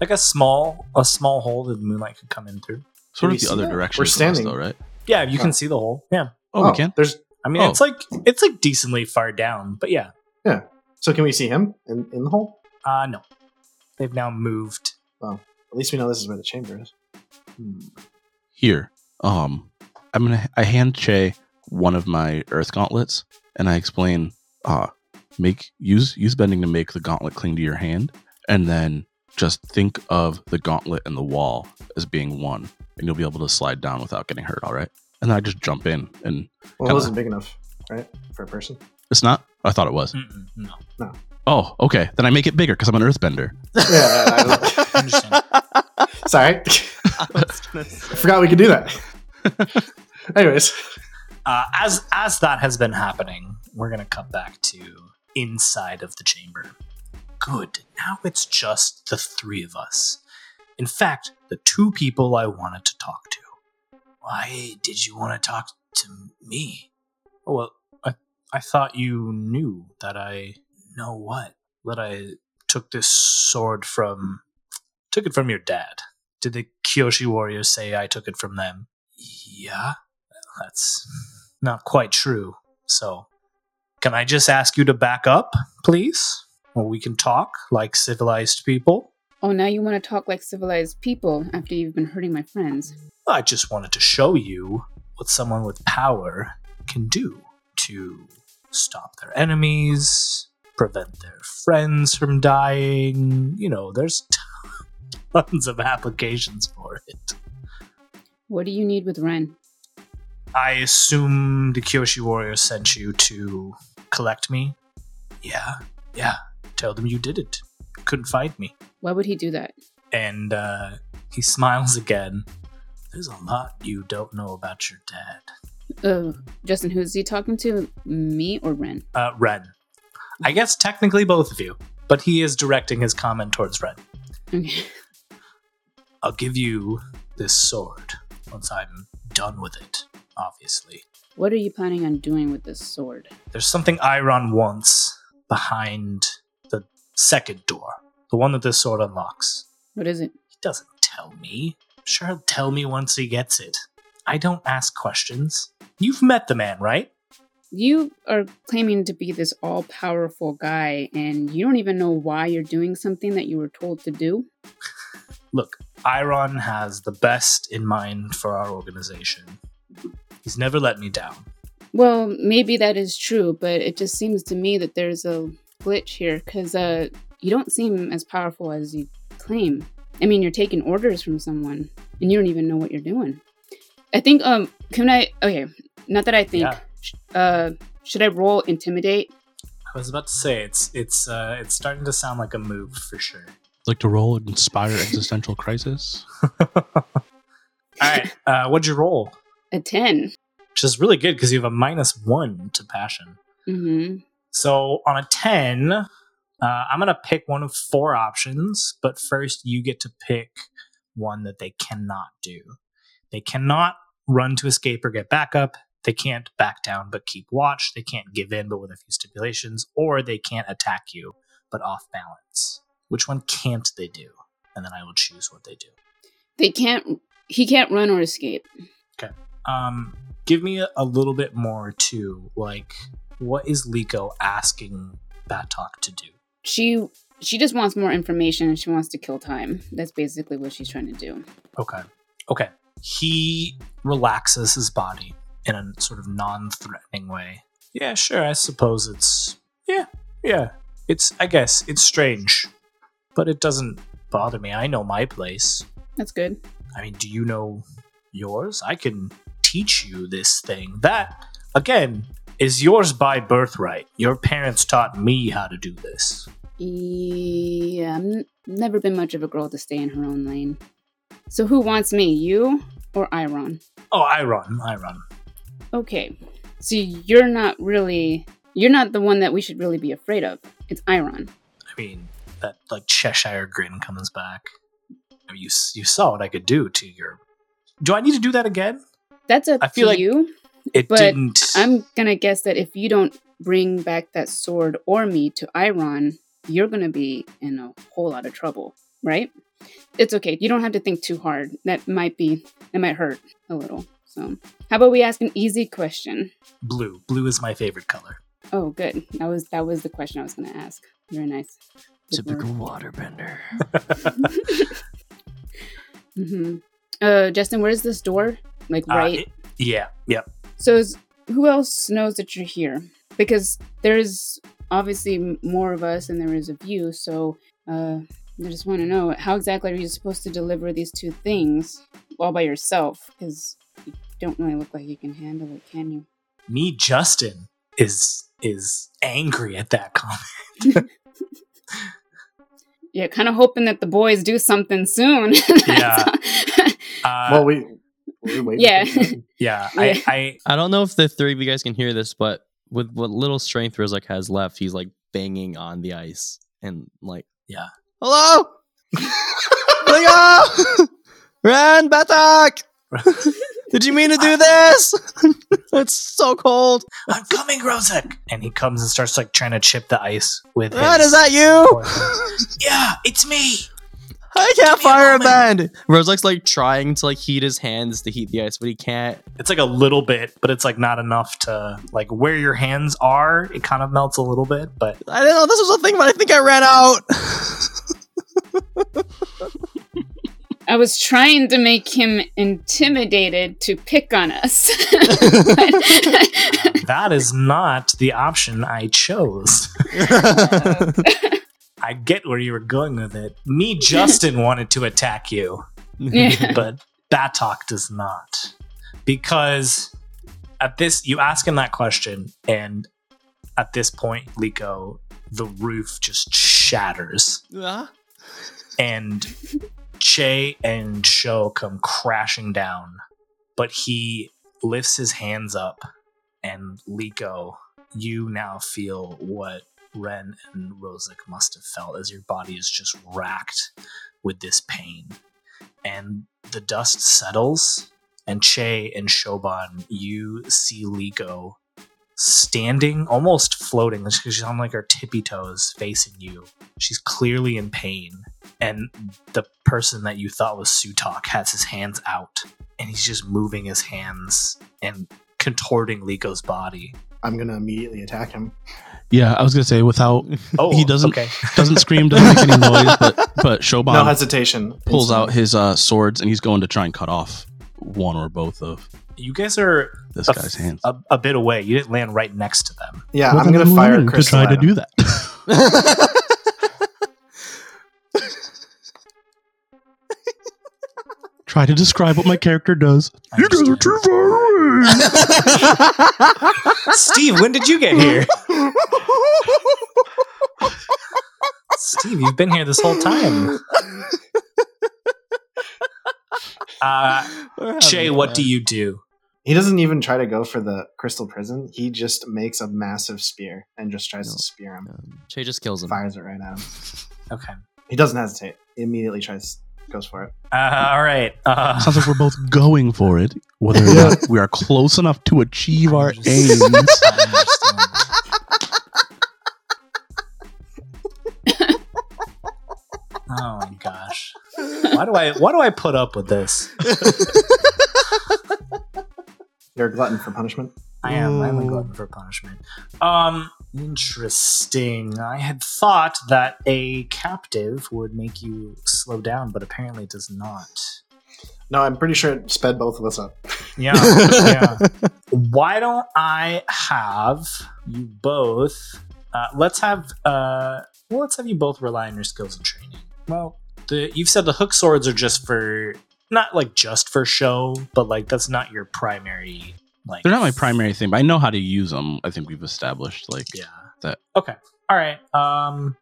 Like a small a small hole that the moonlight could come in through. Sort we of the other that? direction. We're standing. though, right? Yeah, you Oh. can see the hole. Yeah. Oh, we can. There's I mean, Oh. it's like it's like decently far down, but yeah. Yeah. So can we see him in, in the hole? Uh no. They've now moved. Well, at least we know this is where the chamber is. Hmm. Here, um, I'm gonna I hand Che one of my Earth gauntlets, and I explain, uh, make use use bending to make the gauntlet cling to your hand, and then just think of the gauntlet and the wall as being one, and you'll be able to slide down without getting hurt. All right, and then I just jump in, and Well, it Kinda. wasn't big enough, right, for a person. it's not. I thought it was. Mm-mm, no. Oh, okay. Then I make it bigger because I'm an Earthbender. <laughs> yeah, I, I <laughs> sorry, I I <laughs> forgot we could do that. Anyways, Uh, as as that has been happening, we're gonna cut back to inside of the chamber. Good. Now it's just the three of us. In fact, the two people I wanted to talk to. Why did you want to talk to me? Oh, well, I I thought you knew that I know what that I took this sword from took it from your dad. Did the Kyoshi warriors say I took it from them? Yeah. That's not quite true. So, can I just ask you to back up, please? Or we can talk like civilized people. Oh, now you want to talk like civilized people after you've been hurting my friends. I just wanted to show you what someone with power can do to stop their enemies, prevent their friends from dying. You know, there's <laughs> tons of applications for it. What do you need with Ren? I assume the Kyoshi warrior sent you to collect me. Yeah, yeah. Tell them you did it. Couldn't find me. Why would he do that? And uh, he <laughs> smiles again. There's a lot you don't know about your dad. Uh, Justin, who's he talking to? Me or Ren? Uh, Ren. I guess technically both of you, but he is directing his comment towards Ren. Okay. I'll give you this sword once I'm done with it, obviously. What are you planning on doing with this sword? There's something Iron wants behind the second door, the one that this sword unlocks. What is it? He doesn't tell me. I'm Sure, he'll tell me once he gets it. I don't ask questions. You've met the man, right? You are claiming to be this all powerful guy, and you don't even know why you're doing something that you were told to do? <sighs> Look, Iron has the best in mind for our organization. He's never let me down. Well, maybe that is true, but it just seems to me that there's a glitch here because uh, you don't seem as powerful as you claim. I mean, you're taking orders from someone and you don't even know what you're doing. I think, um, can I, okay, not that I think, Yeah. uh, should I roll intimidate? I was about to say it's it's uh it's starting to sound like a move for sure. Like to roll and inspire existential crisis. <laughs> All right, uh, what'd you roll? A 10. Which is really good because you have a minus one to passion. Mm-hmm. So on a 10, uh, I'm going to pick one of four options, but first you get to pick one that they cannot do. They cannot run to escape or get back up. They can't back down but keep watch. They can't give in but with a few stipulations, or they can't attack you but off balance. Which one can't they do? And then I will choose what they do. They can't, he can't run or escape. Um, give me a, a little bit more too. Like, what is Leeko asking Batok to do? She, she just wants more information and she wants to kill time. That's basically what she's trying to do. Okay. Okay. He relaxes his body in a sort of non threatening way. Yeah, sure. I suppose it's. Yeah, yeah. It's. I guess it's strange, but it doesn't bother me. I know my place. That's good. I mean, do you know yours? I can teach you this thing. That, again, is yours by birthright. Your parents taught me how to do this. Yeah, I've n- never been much of a girl to stay in her own lane. So who wants me, you or Iron? Oh, Iron, Iron. Okay, so you're not really, you're not the one that we should really be afraid of. It's Iron. I mean, that like Cheshire grin comes back. I mean, you you saw what I could do to your. Do I need to do that again? That's up I feel to like- you. It But didn't. I'm gonna guess that if you don't bring back that sword or me to Iron, you're gonna be in a whole lot of trouble, right? It's okay. You don't have to think too hard. That might be that might hurt a little. So, how about we ask an easy question? blue. Blue is my favorite color. Oh, good. That was that was the question I was gonna ask. Very nice. Good Typical work. waterbender. <laughs> hmm Uh, Justin, where's this door? Like Uh, right. it- yeah. Yep. So, is, who else knows that you're here? Because there's obviously more of us than there is of you. So, uh, I just want to know how exactly are you supposed to deliver these two things all by yourself? Because you don't really look like you can handle it, can you? Me, Justin, is is angry at that comment. <laughs> Yeah, kind of hoping that the boys do something soon. <laughs> Yeah. Uh, well, we we're waiting. Yeah. yeah. <laughs> Yeah. I, I I don't know if the three of you guys can hear this, but with what little strength Rozak has left, he's like banging on the ice and like, Yeah. hello, Leo, Ran Batok. Did you mean to do this? <laughs> it's so cold. I'm coming, Rozak. And he comes and starts like trying to chip the ice with. Ran, his is that you? yeah, it's me. I can't Give me a fire a moment. bend. Rozak's like trying to like heat his hands to heat the ice, but he can't. It's like a little bit, but it's like not enough to like where your hands are. It kind of melts a little bit, but I don't know this was a thing, but I think I ran out. <laughs> I was trying to make him intimidated to pick on us. <laughs> that is not the option I chose. <laughs> I get where you were going with it. Me, Justin, <laughs> wanted to attack you, but Batok does not. Because at this, you ask him that question, and at this point, Leeko, the roof just shatters. Ah. and Che and Sho come crashing down, but he lifts his hands up, and Leeko, you now feel what Ren and Rozak must have felt as your body is just racked with this pain. And the dust settles, and Che and Shoban, you see Leeko standing, almost floating. She's on like her tippy toes facing you. She's clearly in pain. And the person that you thought was Sutak has his hands out. And he's just moving his hands and contorting Leeko's body. I'm gonna immediately attack him. Yeah, I was gonna say without Oh, He doesn't- Okay. <laughs> doesn't scream, doesn't make any noise, but but Shoban no hesitation. pulls out his uh, swords and he's going to try and cut off one or both of You guys are This a, guy's hands. a, a bit away. You didn't land right next to them. Yeah, Well, I'm gonna fire learning to crystal try to at him. do that. <laughs> <laughs> Try to describe what my character does. <laughs> You guys are too far away. <laughs> Steve, when did you get here? <laughs> Steve, you've been here this whole time. Uh, Shay, what do you do? He doesn't even try to go for the crystal prison. He just makes a massive spear and just tries No. to spear him. Um, Che just kills him. Fires it right at him. Okay. He doesn't hesitate. He immediately tries, goes for it. Uh, all right. Uh, Sounds like we're both <laughs> going for it, whether or not we are close enough to achieve our aims. understand. <laughs> oh my gosh. Why do I why do I put up with this? <laughs> You're a glutton for punishment. I am. I'm a glutton for punishment. Um, interesting. I had thought that a captive would make you slow down, but apparently it does not. No, I'm pretty sure it sped both of us up. Yeah, <laughs> yeah. Why don't I have you both? Uh, let's have. Uh, well, let's have you both rely on your skills and training. Well, the you've said the hook swords are just for not like just for show, but like that's not your primary. Like They're not my primary thing, but I know how to use them. I think we've established. Like, Yeah. That- Okay. All right. Um,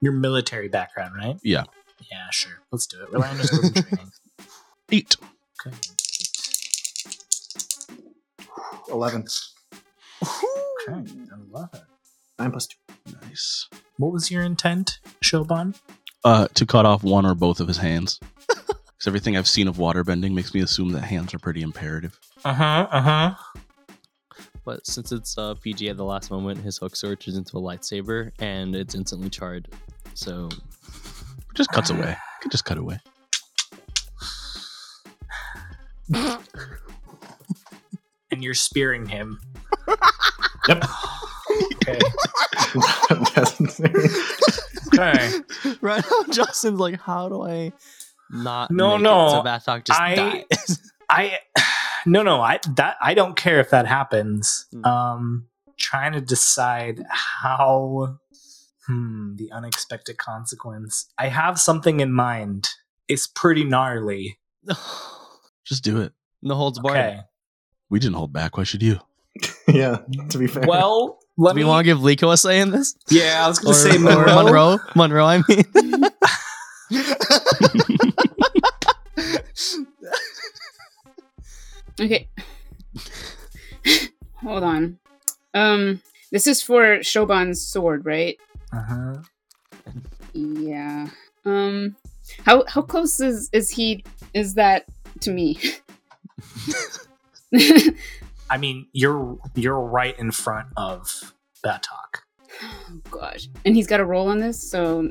your military background, right? Yeah. Yeah, sure. Let's do it. Rely on your training. eight. Okay. Eleven. Okay. I love it. Nine plus two. Nice. What was your intent, Shoban? Uh, to cut off one or both of his hands. <laughs> Because everything I've seen of waterbending makes me assume that hands are pretty imperative. Uh huh. Uh huh. But since it's uh, PG at the last moment, his hook sword turns into a lightsaber and it's instantly charred. So just cuts away. It just cut away. And you're spearing him. <laughs> Yep. Okay. <laughs> Okay. right now, Justin's like, how do I not? No, make it no, So Batok just I- dies. I <laughs> no no I that I don't care if that happens. Hmm. Um, trying to decide how. Hmm. The unexpected consequence. I have something in mind. It's pretty gnarly. <sighs> Just do it. no holds barred. Okay. We didn't hold back. Why should you? <laughs> yeah, to be fair. Well, let Do we want to give Leeko a say in this? yeah, I was gonna Or, say Monroe. Monroe. Monroe, I mean. <laughs> <laughs> Okay. Hold on. Um, this is for Shoban's sword, right? Uh-huh. Yeah. Um, how how close is is he? Is that to me? <laughs> I mean, you're you're right in front of Batok. <gasps> oh gosh, and he's got a roll on this, so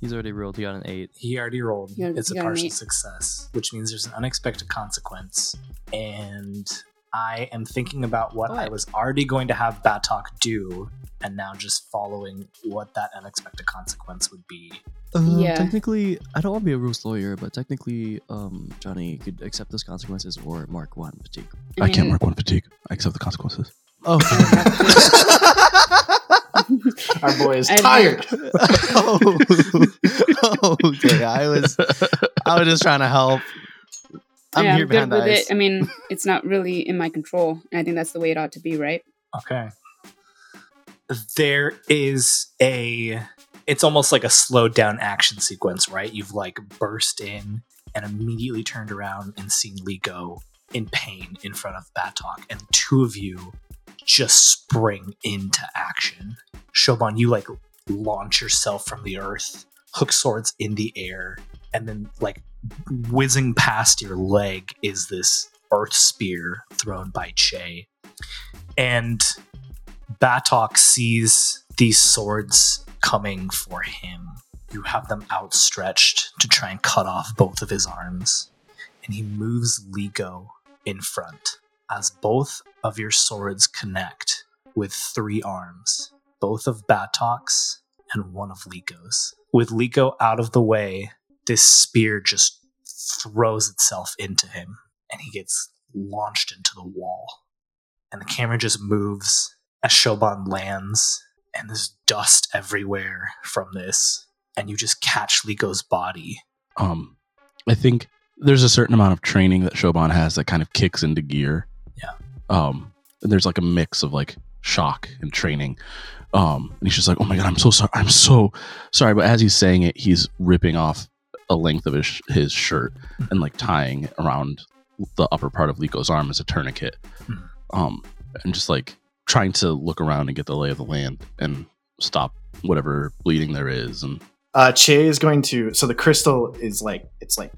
He's already rolled. He got an eight. He already rolled. Yeah, it's a got an partial eight. success, which means there's an unexpected consequence. And I am thinking about what I What? was already going to have Batok do, and now just following what that unexpected consequence would be. Uh, Yeah. Technically, I don't want to be a rules lawyer, but technically, um, Johnny could accept those consequences or mark one fatigue. I can't mark one fatigue. I accept the consequences. Oh, <laughs> <laughs> Our boy is <laughs> I- tired. <laughs> Oh, oh, okay. I was, I was just trying to help. I'm yeah, here I'm good behind the with ice. it. I mean, it's not really in my control, and I think that's the way it ought to be, right? Okay. There is a. It's almost like a slowed down action sequence, right? You've like burst in and immediately turned around and seen Leeko in pain in front of Batok, and two of you just spring into action. Shoban, you like launch yourself from the earth, hook swords in the air, and then like whizzing past your leg is this earth spear thrown by Che. And Batok sees these swords coming for him. You have them outstretched to try and cut off both of his arms. And he moves Leeko in front as both of your swords connect with three arms, both of Batok's and one of Leeko's. With Leeko out of the way, this spear just throws itself into him and he gets launched into the wall. And the camera just moves as Shoban lands, and there's dust everywhere from this. And you just catch Liko's body. Um, I think there's a certain amount of training that Shoban has that kind of kicks into gear. Yeah. Um, and there's like a mix of like shock and training. Um, and he's just like, "Oh my god, I'm so sorry. I'm so sorry." But as he's saying it, he's ripping off a length of his his shirt and like tying around the upper part of Leeko's arm as a tourniquet. Hmm. Um, and just like trying to look around and get the lay of the land and stop whatever bleeding there is. And Uh, che is going to. So the crystal is like it's like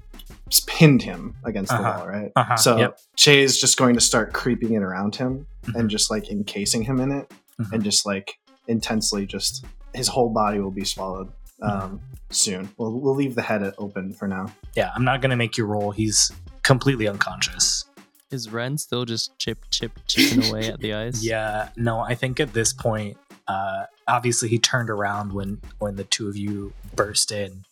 it's pinned him against the Uh-huh. wall, right? Uh-huh, So yep. che is just going to start creeping it around him Mhm. and just like encasing him in it, Mhm. and just like intensely, just his whole body will be swallowed um, soon. We'll we'll leave the head open for now. Yeah, I'm not gonna make you roll. He's completely unconscious. Is Ren still just chip, chip, chipping away at the <laughs> ice? Yeah, no, I think at this point, uh, obviously he turned around when when the two of you burst in,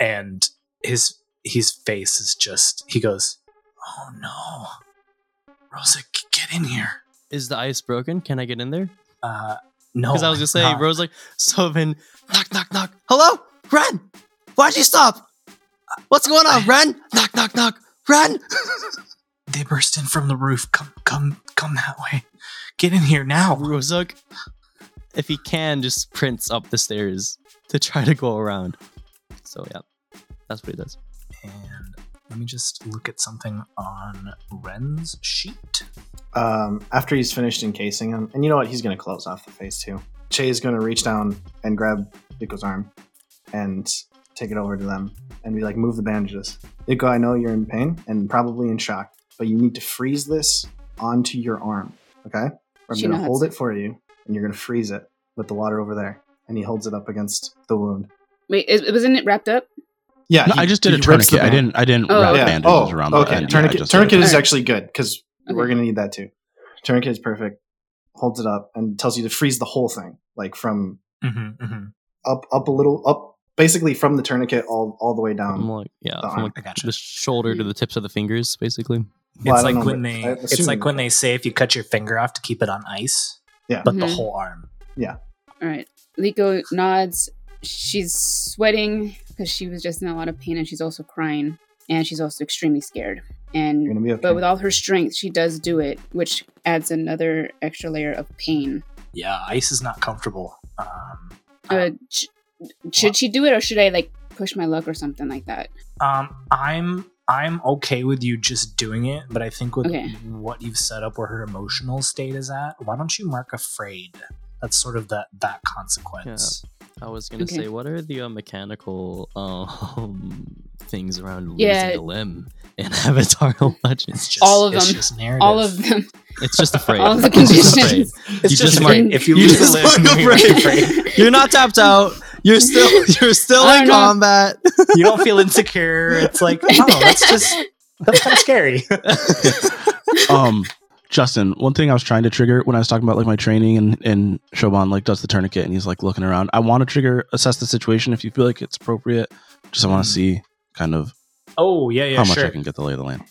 and his his face is just he goes, "Oh no, Rosa, get in here." Is the ice broken? Can I get in there? Uh, no, Because I was gonna say, not- Rose like, so then knock, knock, knock. Hello, Ren. Why'd you stop? What's going on, Ren? Knock, knock, knock. Ren. <laughs> they burst in from the roof. Come, come, come that way. Get in here now. Rozak, if he can, just sprints up the stairs to try to go around. So yeah, that's what he does. And let me just look at something on Ren's sheet. Um, after he's finished encasing him, and you know what? He's going to close off the face too. Che is going to reach down and grab Rico's arm and take it over to them and be like, "Move the bandages." Rico, I know you're in pain and probably in shock, but you need to freeze this onto your arm. Okay? I'm going to hold it for you, and you're going to freeze it with the water over there. And he holds it up against the wound. Wait, is, wasn't it wrapped up? Yeah, no, he- I just did a tourniquet. I didn't. I didn't Oh, wrap yeah. bandages around the okay. end. Tourniquet just tourniquet is actually good because Okay. we're gonna need that too. Tourniquet is perfect. Holds it up and tells you to freeze the whole thing, like from Mm-hmm, mm-hmm. up up a little up, basically from the tourniquet all all the way down. like yeah, the from arm. like I gotcha. the shoulder to the tips of the fingers, basically. Well, it's like know, when they it's like when they say if you cut your finger off to keep it on ice, Yeah. but the Mhm. whole arm. Yeah. All right. Leeko nods. She's sweating because she was just in a lot of pain and she's also crying and she's also extremely scared. And okay. but with all her strength, she does do it, which adds another extra layer of pain. Yeah, ice is not comfortable. Um, Uh, sh- should she do it or should I like push my luck or something like that? um, I'm I'm okay with you just doing it, but I think with Okay. what you've set up where her emotional state is at, why don't you mark afraid? That's sort of that that consequence. I was gonna Okay. say, what are the uh, mechanical um <laughs> things around losing a limb in <laughs> Avatar Legends? It's just All of it's them. just. All of them. It's just afraid. <laughs> All of the It's just conditions. It's You just just mark mark- if you you lose just a mark limb, you're afraid. afraid. You're not tapped out. You're still you're still in know. combat. You don't feel insecure. It's like, oh, that's just that's kind of scary. um Justin, one thing I was trying to trigger when I was talking about like my training and and Shoban like does the tourniquet and he's like looking around. I want to trigger assess the situation if you feel like it's appropriate. Just I want to see kind of Oh yeah, yeah, how much sure. I can get the lay of the land.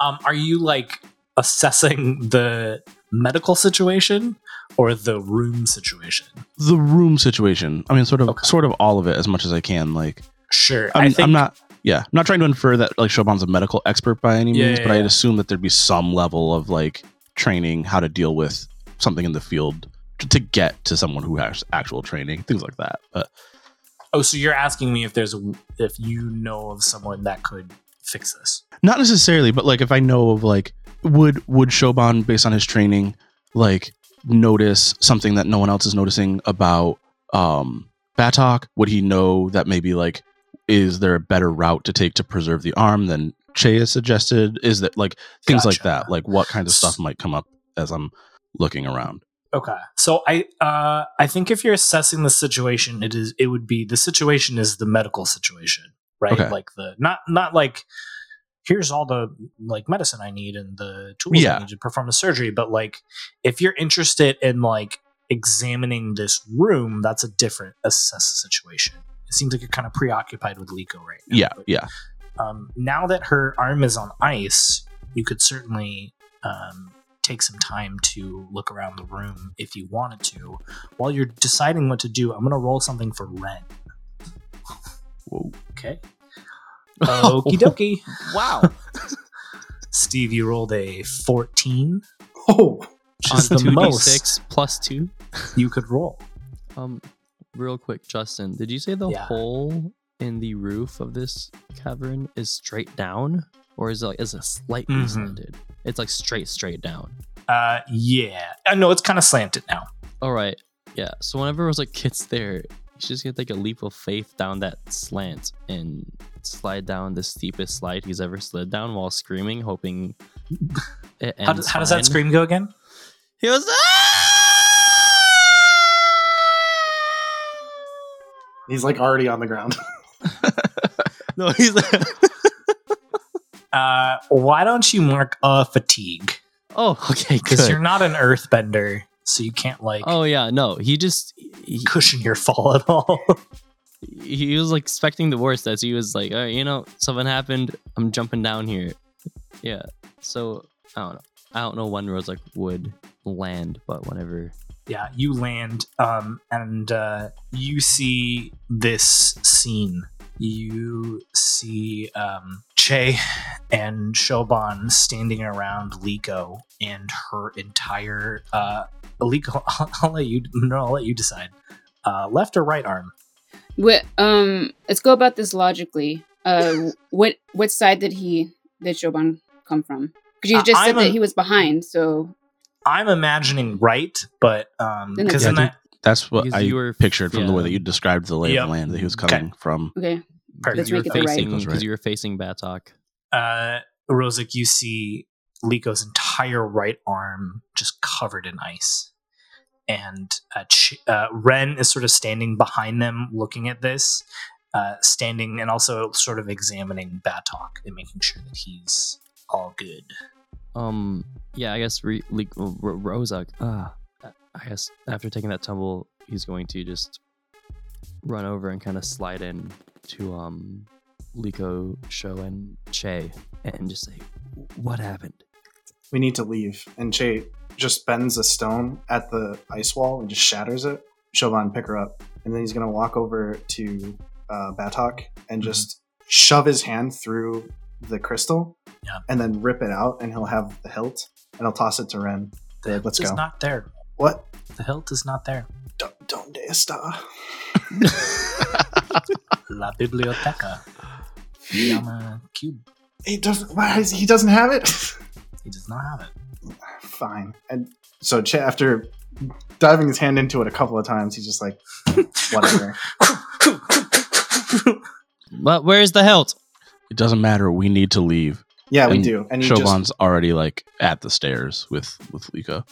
Um, are you like assessing the medical situation or the room situation? The room situation. I mean, sort of Okay. sort of all of it as much as I can. Like Sure, I'm, I think I'm not. Yeah, I'm not trying to infer that like Shoban's a medical expert by any means, yeah, but I'd assume that there'd be some level of like training how to deal with something in the field to, to get to someone who has actual training, things like that. But Oh, so you're asking me if there's a, if you know of someone that could fix this? not necessarily, but like if I know of like would would Shoban based on his training like notice something that no one else is noticing about um Batok? Would he know that maybe like is there a better route to take to preserve the arm than Che has suggested? Is that like things like that? Like what kinds of stuff might come up as I'm looking around? Okay, so I uh, I think if you're assessing the situation, it is it would be the situation is the medical situation, right? Okay. Like the not not like here's all the like medicine I need and the tools Yeah. I need to perform the surgery, but like if you're interested in like examining this room, that's a different assess situation. It seems like you're kind of preoccupied with Leeko right now. Yeah, but, yeah. um, now that her arm is on ice, you could certainly um, take some time to look around the room if you wanted to. While you're deciding what to do, I'm going to roll something for Ren. Whoa. Okay. <laughs> Okie dokie. Wow. <laughs> Steve, you rolled a 14. Oh, Which On the most six plus two. you could roll. Um, real quick, Justin, did you say the Yeah. hole in the roof of this cavern is straight down, or is it like is it slightly Mhm. slanted? It's like straight, straight down. Uh, yeah. I know it's kind of slanted now. All right, yeah. So whenever it was like kids there, should just gonna take a leap of faith down that slant and slide down the steepest slide he's ever slid down while screaming, hoping. <laughs> It How, does- how does that scream go again? He was. He's like already on the ground. <laughs> No, he's. <laughs> Uh, why don't you mark a fatigue? oh, <laughs> okay, Because you're not an earthbender, so you can't like Oh yeah, no. He just he, cushion your fall at all. he was like expecting the worst as he was like, all right, you know, something happened. I'm jumping down here. Yeah. So I don't know. I don't know when Rozak would land, but whenever. Yeah, you land, um, and uh, you see this scene. You see um, Che and Shoban standing around Leeko and her entire uh, Leeko. <laughs> I'll, I'll let you. No, I'll let you decide. Uh, left or right arm? What? Um, let's go about this logically. Uh, <laughs> what what side did he did Shoban come from? Because you Uh, just said a- that he was behind. So I'm imagining right, but um, because it's- in Yeah, that That's what I you were- pictured from the way that you described the lay Yep. of the land that he was Okay. coming from. okay, Perfect. Let's you were make it the right. facing because right. you were facing Batok. uh, Rozak, you see Leeko's entire right arm just covered in ice. And uh, Ch- uh, Ren is sort of standing behind them looking at this, uh, standing and also sort of examining Batok and making sure that he's all good. Um. Yeah. I guess re- Le- R- Rozak. Ah. I guess after taking that tumble, he's going to just run over and kind of slide in to um Leeko, Show, and Che, and just say, "What happened?" we need to leave. And Che just bends a stone at the ice wall and just shatters it. Shoban, pick her up. And then he's going to walk over to uh, Batok and just shove his hand through the crystal Yeah. and then rip it out. And he'll have the hilt and he'll toss it to Ren. The hilt Let's is go. not there. What? The hilt is not there. Don't, don't está. <laughs> La biblioteca. Yama cube. He doesn't, why is, he doesn't have it? <laughs> He does not have it. Fine. And so Che, after diving his hand into it a couple of times, he's just like, <laughs> whatever. But where's the hilt? It doesn't matter. We need to leave. Yeah, we do. And you just already like at the stairs with with Leeko.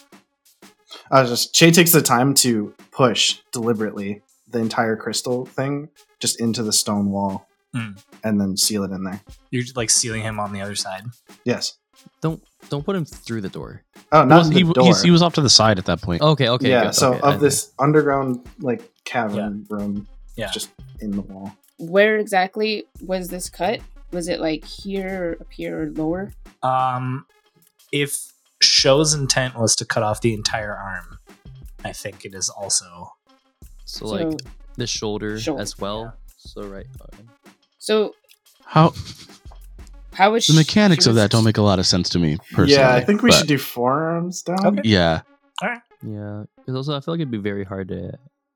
I was just Che takes the time to push deliberately the entire crystal thing just into the stone wall Hmm. and then seal it in there. You're like sealing him on the other side. Yes. Don't don't put him through the door. Oh, not Well, the he, door. he's- he was off to the side at that point. Okay, okay. yeah. good, so okay, I- of this underground like cavern room, Yeah. just in the wall. where exactly was this cut? Was it like here, up here, or lower? Um, if Show's intent was to cut off the entire arm, I think it is also So, So- like the shoulder, Shoulder, as well. So right. okay. So How how was the mechanics she of that don't make a lot of sense to me personally. yeah, I think we but should do forearms down. Okay. Yeah, Yeah, because also I feel like it'd be very hard to,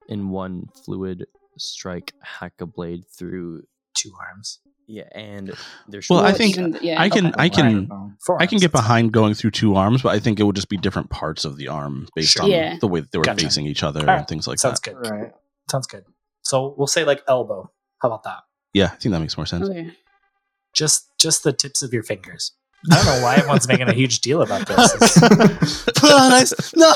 in one fluid strike, hack a blade through. two arms. Yeah, and their Well, I think even- yeah, I can okay. I can Microphone. Four I can get behind going through two arms, but I think it would just be different parts of the arm based Sure. on Yeah. the way that they were Gotcha. facing each other Alright, and things like Sounds that. good. Right. Sounds good. So we'll say like elbow. How about that? Yeah, I think that makes more sense. Okay. Just just the tips of your fingers. I don't know why everyone's making a huge deal about this. <laughs> It's- Put on ice. No.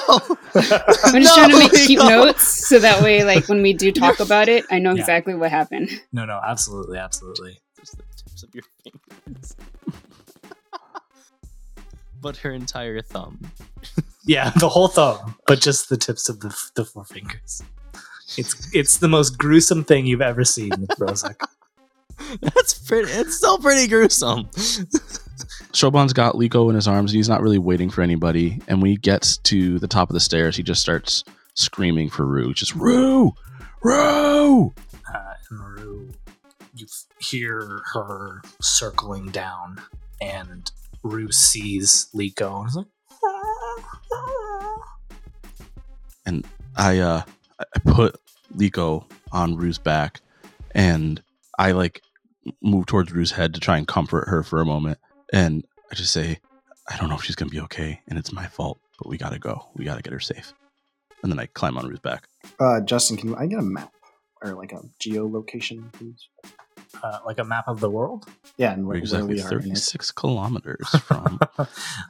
I'm just trying to make keep notes so that way, like when we do talk about it, I know Yeah. exactly what happened. no, no, absolutely, absolutely. Just the tips of your fingers. <laughs> but her entire thumb. Yeah, the whole thumb, but just the tips of the, the four fingers. It's it's the most gruesome thing you've ever seen, Rozak. <laughs> That's pretty. It's still pretty gruesome. Shoban's got Leeko in his arms. and He's not really waiting for anybody. And when he gets to the top of the stairs, he just starts screaming for Rue. Just Rue, Rue. uh, and Rue, you hear her circling down, and Rue sees Leeko and is like, I uh I I put Leeko on Rue's back and I like move towards Rue's head to try and comfort her for a moment. And I just say I don't know if she's gonna be okay and it's my fault but we gotta go. We gotta get her safe. And then I climb on Rue's back. Uh, Justin, can I get a map or like a geolocation, please? Uh, like a map of the world. Yeah, and we're where, where exactly we are 36 kilometers <laughs> from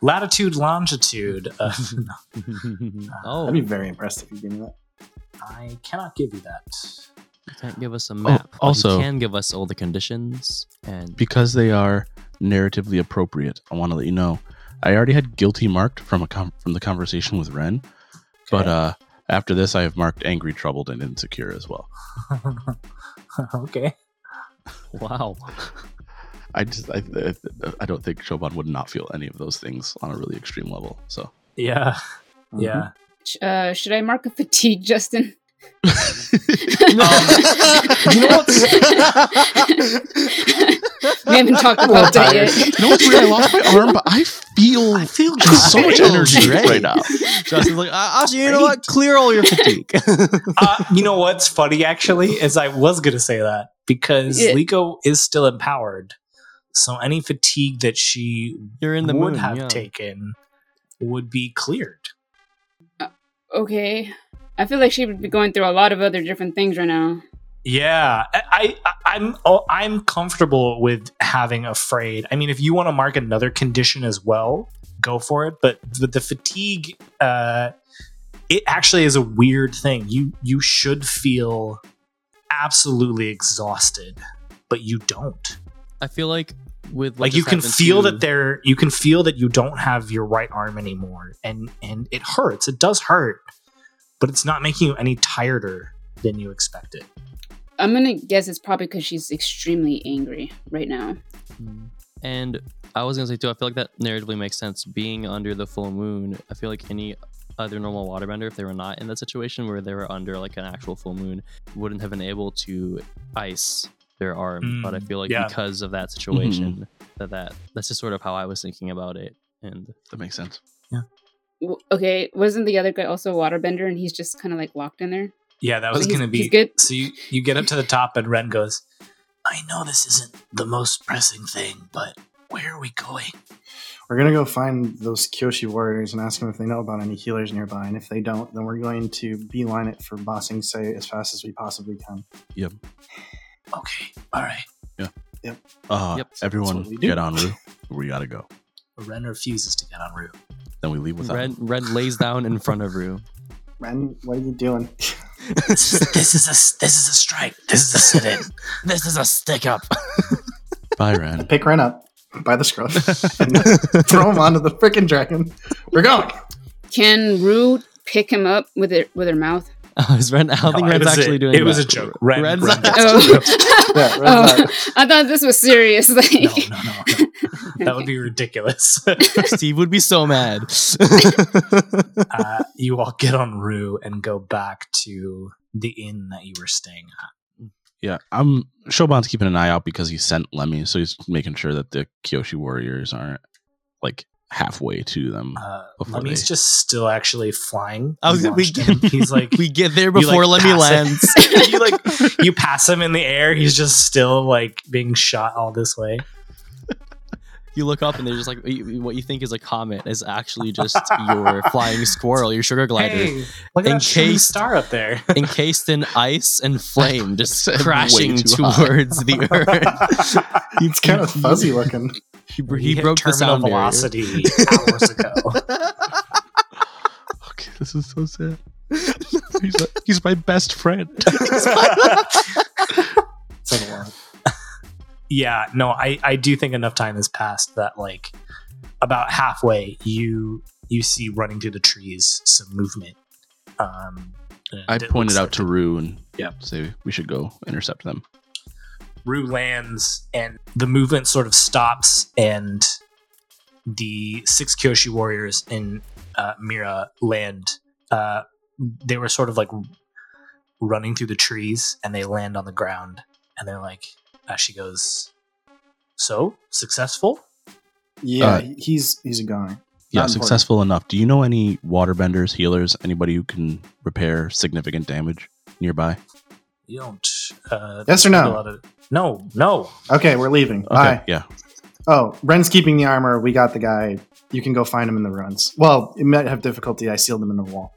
Latitude, longitude. Uh, <laughs> no, <laughs> oh, I'd be very impressed if you gave me that. I cannot give you that. you can't give us a map. but also- you can give us all the conditions and because they are narratively appropriate I want to let you know I already had guilty marked from a com- from the conversation with Ren but uh after this I have marked angry troubled and insecure as well okay. <laughs> wow. I just I, I, I don't think Shoban would not feel any of those things on a really extreme level. So Yeah. Mhm. Yeah. Uh, should I mark a fatigue, Justin? No. <laughs> You know what? <laughs> we haven't talked I'm about that yet. tired. you know what's weird? I lost my arm, but I feel I feel so much energy right now. Justin's like, "Uh, actually, you know what? Clear all your fatigue. uh, you know what's funny actually is I was gonna say that because Yeah. Leeko is still empowered, so any fatigue that she You're in the would moon. have yeah. taken would be cleared. Okay. I feel like she would be going through a lot of other different things right now. Yeah, I, I I'm oh, I'm comfortable with having afraid. I mean, if you want to mark another condition as well, go for it. But with the fatigue, uh, it actually is a weird thing. You you should feel absolutely exhausted, but you don't. I feel like with what like you can feel to- that there you can feel that you don't have your right arm anymore and and it hurts it does hurt but it's not making you any tireder than you expected I'm gonna guess it's probably because she's extremely angry right now. Mm. And I was gonna say too, I feel like that narratively makes sense. Being under the full moon, I feel like any other normal waterbender, if they were not in that situation where they were under like an actual full moon, wouldn't have been able to ice their arm. but I Mm, feel like yeah. because of that situation, that that that's just sort of how I was thinking about it. And That makes sense. W- Okay, wasn't the other guy also a waterbender and he's just kind of like locked in there? yeah that was He's- gonna be good? so you, you get up to the top and ren goes i know this isn't the most pressing thing but where are we going We're gonna go find those Kyoshi warriors and ask them if they know about any healers nearby. And if they don't, then we're going to beeline it for Ba Sing Se as fast as we possibly can. Yep. Okay all right Uh, Yep. everyone, what we do. get on Rue. We gotta go. ren refuses to get on route Then we leave without. Red Red lays down in front of Rue. Ren, what are you doing? <laughs> this is this is a this is a strike this is a sit-in <laughs> This is a stick up. Bye, Ren. Pick Ren up by the scruff and <laughs> throw him onto the freaking dragon. We're going. Can Rue pick him up with her with her mouth? Oh, is Ren? I don't think No, it Ren's was a- actually doing. it It was a joke. Ren- Ren's Ren does. Oh, <laughs> Yeah, Ren's oh not- I thought this was serious. Like, no no no, no. <laughs> that would be ridiculous Steve would be so mad. uh, you all get on Rue and go back to the inn that you were staying at. Yeah, I'm. Shoban's keeping an eye out because he sent Lemmy, so he's making sure that the Kyoshi warriors aren't like halfway to them. Uh, Lemmy's they- just still actually flying. I was we watched him. get, He's like <laughs> we get there you, before like, Lemmy lands. <laughs> you like you pass him in the air. He's just still like being shot all this way. You look up and they're just like what you think is a comet is actually just your <laughs> flying squirrel, your sugar glider, Hey, look at In that case- star up there. <laughs> encased in ice and flame, <laughs> just crashing too high. towards the earth. it's kind of fuzzy looking. He, He he broke the terminal sound barrier. velocity hours ago. okay, this is so sad. he's, he's my best friend. Yeah, no, I I do think enough time has passed that like about halfway you you see running through the trees some movement. Um, I pointed out to Rue and Yeah. say we should go intercept them. Rue lands and the movement sort of stops and the six Kyoshi warriors in uh, Mira land, uh, they were sort of like running through the trees and they land on the ground and they're like, as she goes, So, successful? Yeah, Uh, he's he's a goner. Yeah, Not important. successful enough. Do you know any waterbenders, healers, anybody who can repair significant damage nearby? You don't. Uh, Yes or no? a lot of- no, no. Okay, we're leaving. Okay, Bye. yeah. Oh, Ren's keeping the armor. We got the guy. You can go find him in the ruins. Well, it might have difficulty. I sealed him in the wall.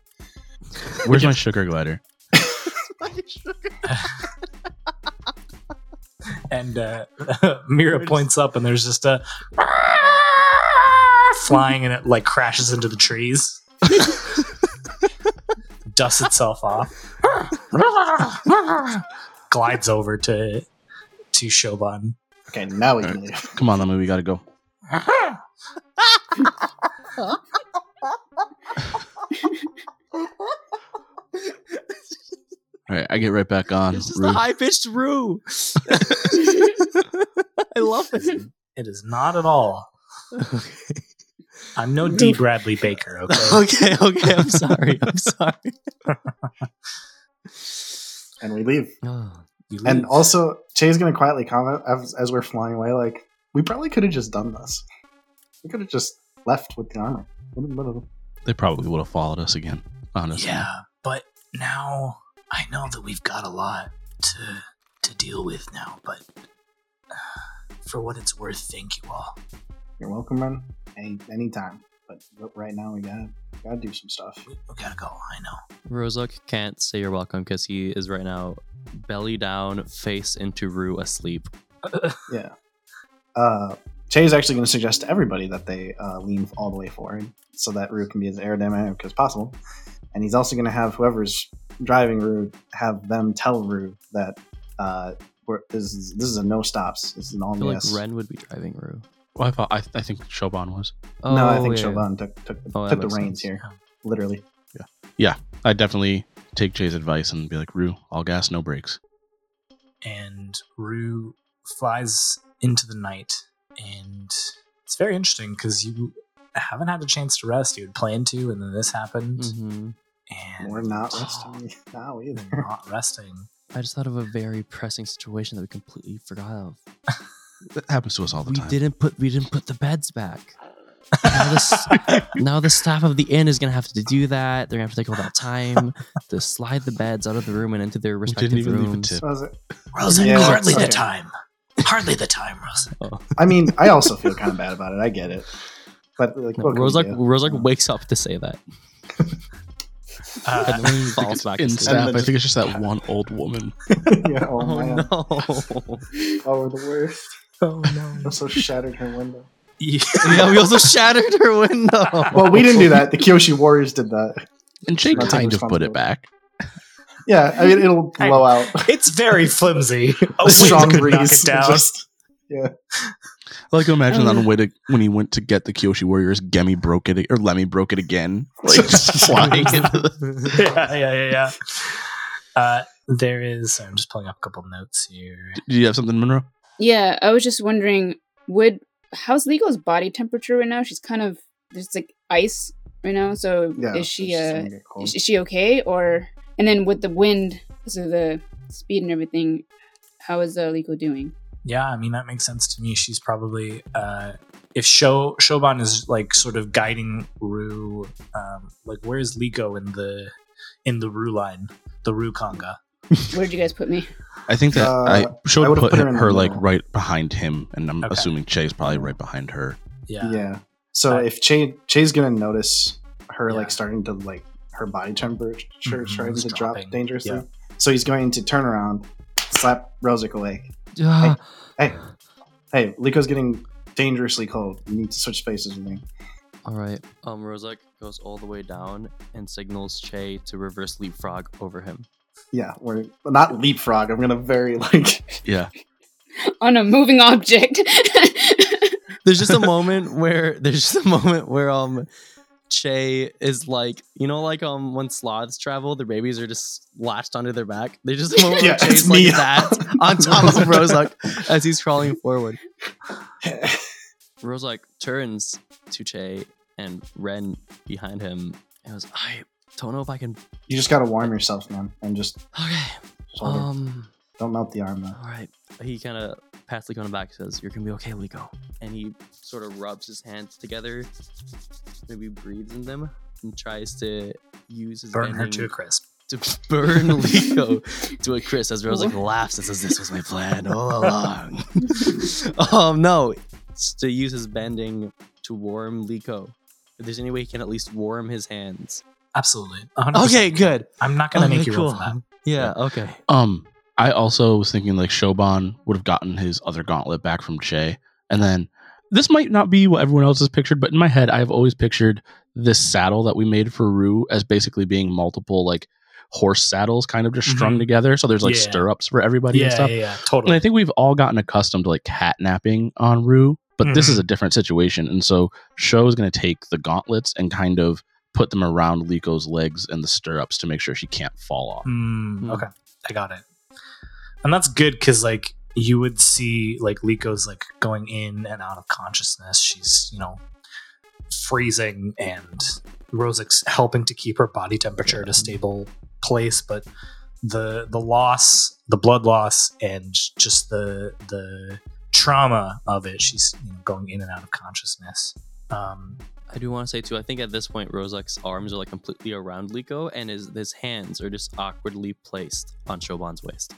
Where's my sugar glider? <laughs> <laughs> And uh, <laughs> Mira points up and there's just a <laughs> flying and it like crashes into the trees. <laughs> Dusts itself off. Glides over to to Shoban. Okay, now we can right. leave. Come on, Lemmy, we gotta go. All right, I get right back on. It's just Rue. a high pitched Rue. <laughs> I love it. It is not at all. I'm no D. Bradley Baker, <laughs> okay? okay, okay. I'm sorry. I'm sorry. <laughs> And we leave. Oh, You And leave. also, Che's gonna quietly comment as, as we're flying away, like, we probably could have just done this. We could have just left with the armor. They probably would have followed us again, honestly. Yeah, but now I know that we've got a lot to to deal with now. But uh, for what it's worth, thank you all. You're welcome, man. Any anytime. But right now, we gotta gotta do some stuff. We, we gotta go. I know. Rozak can't say you're welcome because he is right now belly down, face into Rue asleep. <laughs> Yeah. Uh, Che is actually going to suggest to everybody that they uh, lean all the way forward so that Rue can be as aerodynamic as possible. And he's also going to have whoever's driving Rue have them tell Rue that uh, we're, this, is, this is a no stops. This is an all I feel yes. like Ren would be driving Rue. Well, I thought I, I think Shoban was. Oh, no, I think yeah. Shoban took, took, the- Oh, took the reins sense. here, literally. Yeah, yeah. I definitely take Jay's advice and be like, Rue, all gas, no brakes. And Rue flies into the night, and it's very interesting because you haven't had a chance to rest. You had planned to, and then this happened, Mhm. and We're not <sighs> resting <laughs> now either. You're not resting. I just thought of a very pressing situation that we completely forgot of. That happens to us all the we time. didn't put we didn't put the beds back. Now the, <laughs> now the staff of the inn is gonna have to do that. They're gonna have to take all that time to slide the beds out of the room and into their We respective didn't even leave a rooms. tip. Was it? Rosa, Yeah, hardly okay. the time. Hardly the time, Rosa. I mean, I also feel kind of bad about it. I get it. But like, No, what can we Rozak do? Rozak Yeah. wakes up to say that. Uh, And then he falls back In staff, then I think it's just that one old woman. <laughs> <laughs> yeah, oh, Oh man. no! Oh, we're the worst. <laughs> oh no. We also shattered her window. yeah, we also shattered her window. Well, we didn't do that. The Kyoshi Warriors did that. And Jay Not kind of put it back. Yeah, I mean, it'll I- blow out. It's very flimsy. A A strong wind could knock breeze. it down. Just, I like to imagine on the way to when he went to get the Kyoshi Warriors, Gemi broke it or Lemmy broke it again, <laughs> like just flying into the. yeah, yeah, yeah, yeah. Uh, there is. I'm just pulling up a couple notes here. Do you have something, Monroe? Yeah, I was just wondering, would how's Leeko's body temperature right now? She's kind of there's like ice right now. So yeah, is she uh gonna get cold. is is she okay or and then with the wind so the speed and everything, how is uh, Leeko doing? Yeah, I mean that makes sense to me. She's probably uh, if Sho Shoban is like sort of guiding Rue. Um, like where's Leeko in the in the Rue line, the Rue conga? <laughs> Where'd you guys put me? I think that Uh, I should would've put, put her her, in like right behind him, and I'm Okay. assuming Che's probably right behind her. Yeah, Yeah. So Uh, if Che Che's gonna notice her Yeah. like starting to like her body temperature Mhm, starting it's to drop dropping. dangerously, Yeah. so he's going to turn around, slap Rozak awake. Ah, Hey, hey, Leeko's getting dangerously cold. You need to switch spaces with me. all right. Um, Rozak goes all the way down and signals Che to reverse leapfrog over him. Yeah, we're not leapfrog. I'm gonna very like Yeah, <laughs> On a moving object. <laughs> There's just a moment where there's just a moment where um Che is like you know like um when sloths travel their babies are just latched onto their back. There's just <laughs> Yeah, Che's like me. that <laughs> on top of <laughs> Rozak as he's crawling forward. Rozak turns to Che and Ren behind him and goes, I don't know if I can. You just gotta warm yourself, man, and just, Okay. just hold it. Um. Don't melt the arm though. All right. He kind of pats Leeko on the back, and says, "You're gonna be okay, Leeko." And he sort of rubs his hands together, maybe breathes in them, and tries to use his Burn her to a crisp. to burn <laughs> Leeko to a crisp. As Rozak laughs and says, "This was my plan all along." <laughs> um, no, it's to use his bending to warm Leeko. If there's any way he can at least warm his hands. Absolutely. 100%. Okay, good. I'm not gonna Okay, make you roll for cool. that. Yeah. Okay. Um, I also was thinking like Shoban would have gotten his other gauntlet back from Che, and then this might not be what everyone else has pictured, but in my head, I've always pictured this saddle that we made for Rue as basically being multiple like horse saddles, kind of just strung Mhm. together. So there's like Yeah. stirrups for everybody and stuff. yeah, yeah, And totally. I think we've all gotten accustomed to like catnapping on Rue, but this Mhm. is a different situation. And so Sho is going to take the gauntlets and kind of put them around Leeko's legs and the stirrups to make sure she can't fall off. Mm. Okay, I got it. And that's good because like you would see like Leeko's like going in and out of consciousness. She's you know freezing and Rozak's helping to keep her body temperature at a stable place, but the the loss, the blood loss, and just the the trauma of it, she's you know, going in and out of consciousness. Um, I do want to say too. I think at this point, Rozak's arms are like completely around Leeko, and his his hands are just awkwardly placed on Shoban's waist.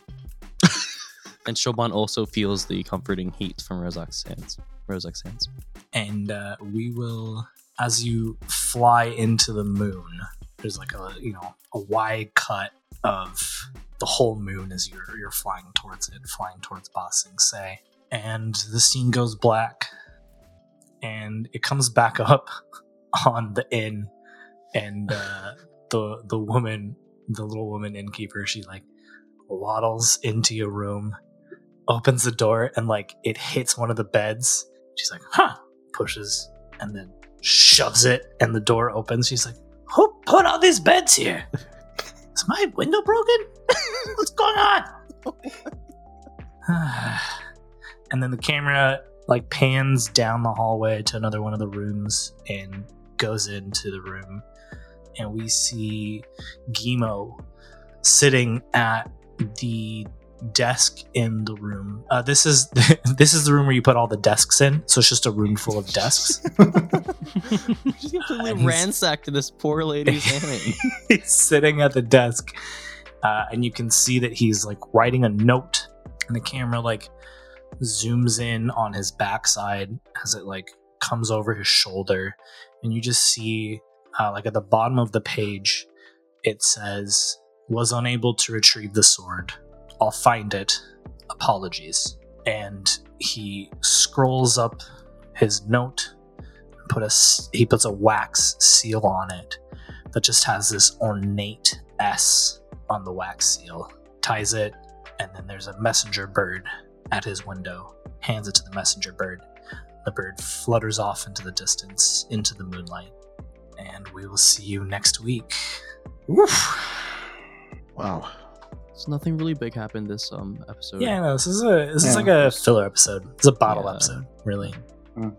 And Shoban also feels the comforting heat from Rozak's hands. Rozak's hands. and uh, we will as you fly into the moon there's like a you know a wide cut of the whole moon as you're you're flying towards it flying towards Ba Sing Se and the scene goes black and it comes back up <laughs> on the inn and uh, the the woman the little woman innkeeper she like waddles into your room opens the door and like it hits one of the beds She's like, huh, pushes and then shoves it, and the door opens. She's like, who put all these beds here? <laughs> Is my window broken? <laughs> What's going on? <sighs> and then the camera like pans down the hallway to another one of the rooms and goes into the room, and we see Gimo sitting at the desk in the room. Uh, this is <laughs> this is the room where you put all the desks in. So it's just a room full of desks. <laughs> Just <laughs> completely ransacked this poor lady's hand. he's sitting at the desk, uh, and you can see that he's like writing a note, and the camera like zooms in on his backside as it like comes over his shoulder, and you just see uh, like at the bottom of the page, it says was unable to retrieve the sword. I'll find it. Apologies. And he scrolls up his note. Put a he puts a wax seal on it that just has this ornate S on the wax seal. Ties it, and then there's a messenger bird at his window. Hands it to the messenger bird. The bird flutters off into the distance, into the moonlight. And we will see you next week. Wow. So nothing really big happened this um episode. Yeah, no, this is a this is Yeah. like a filler episode. It's a bottle Yeah. episode, really. Mm.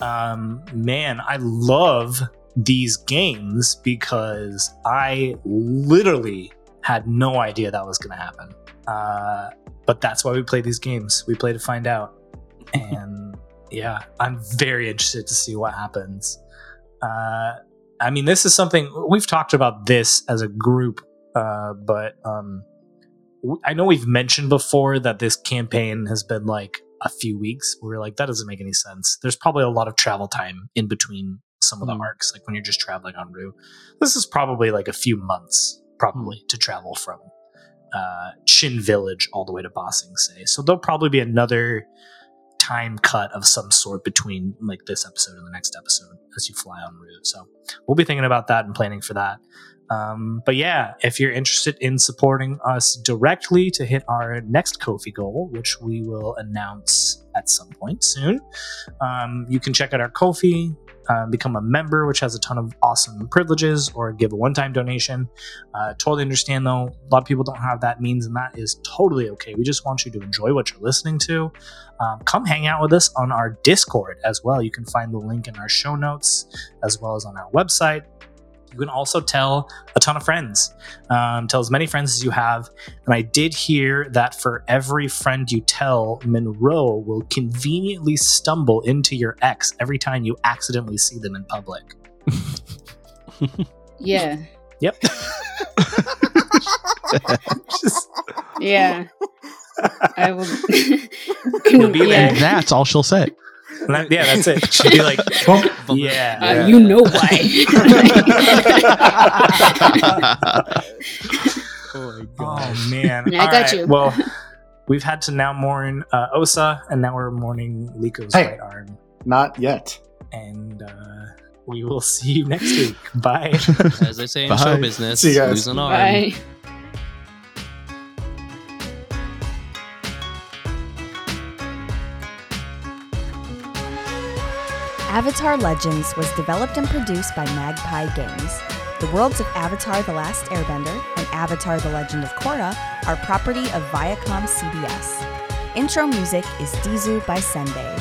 <laughs> um, man, I love these games because I literally had no idea that was going to happen. Uh, but that's why we play these games. We play to find out, <laughs> and yeah, I'm very interested to see what happens. Uh, I mean, this is something we've talked about this as a group, uh, but um, I know we've mentioned before that this campaign has been like a few weeks. We are like, that doesn't make any sense. There's probably a lot of travel time in between some of the Hmm. arcs, like when you're just traveling on Rue. This is probably like a few months, probably, to travel from uh, Chin Village all the way to Ba Sing Se. So there'll probably be another time cut of some sort between like this episode and the next episode as you fly on route. So we'll be thinking about that and planning for that. Um, but yeah, if you're interested in supporting us directly to hit our next Ko-fi goal, which we will announce at some point soon, um, you can check out our Ko-fi, uh, become a member, which has a ton of awesome privileges, or give a one time donation. Uh, totally understand though, a lot of people don't have that means, and that is totally okay. We just want you to enjoy what you're listening to. Um, come hang out with us on our Discord as well. You can find the link in our show notes as well as on our website. You can also tell a ton of friends. Um, tell as many friends as you have. And I did hear that for every friend you tell, Monroe will conveniently stumble into your ex every time you accidentally see them in public. <laughs> Yeah. Yep. <laughs> Just- Yeah. <laughs> I will. You'll be there. And that's all she'll say. And that- yeah, that's it. <laughs> She'd be like, Uh, yeah. You know why. <laughs> Oh my Oh man! Yeah, I All got you. Well, we've had to now mourn uh, Osa, and now we're mourning Leeko's Hey. right arm, Not yet. and uh, we will see you next week. Bye. As they say in Bye. show business, See you guys. lose an arm. Bye. Avatar Legends was developed and produced by Magpie Games. The worlds of Avatar The Last Airbender and Avatar The Legend of Korra are property of Viacom CBS. Intro music is Dizu by Senbei.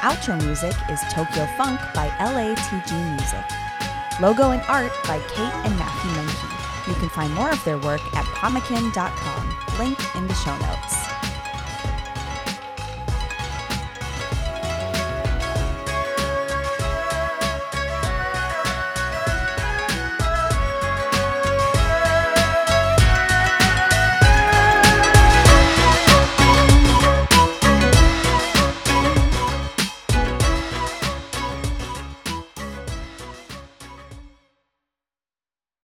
Outro music is Tokyo Funk by LATG Music. Logo and art by Cate and Matthew Mahnke. You can find more of their work at pomekin.com, link in the show notes.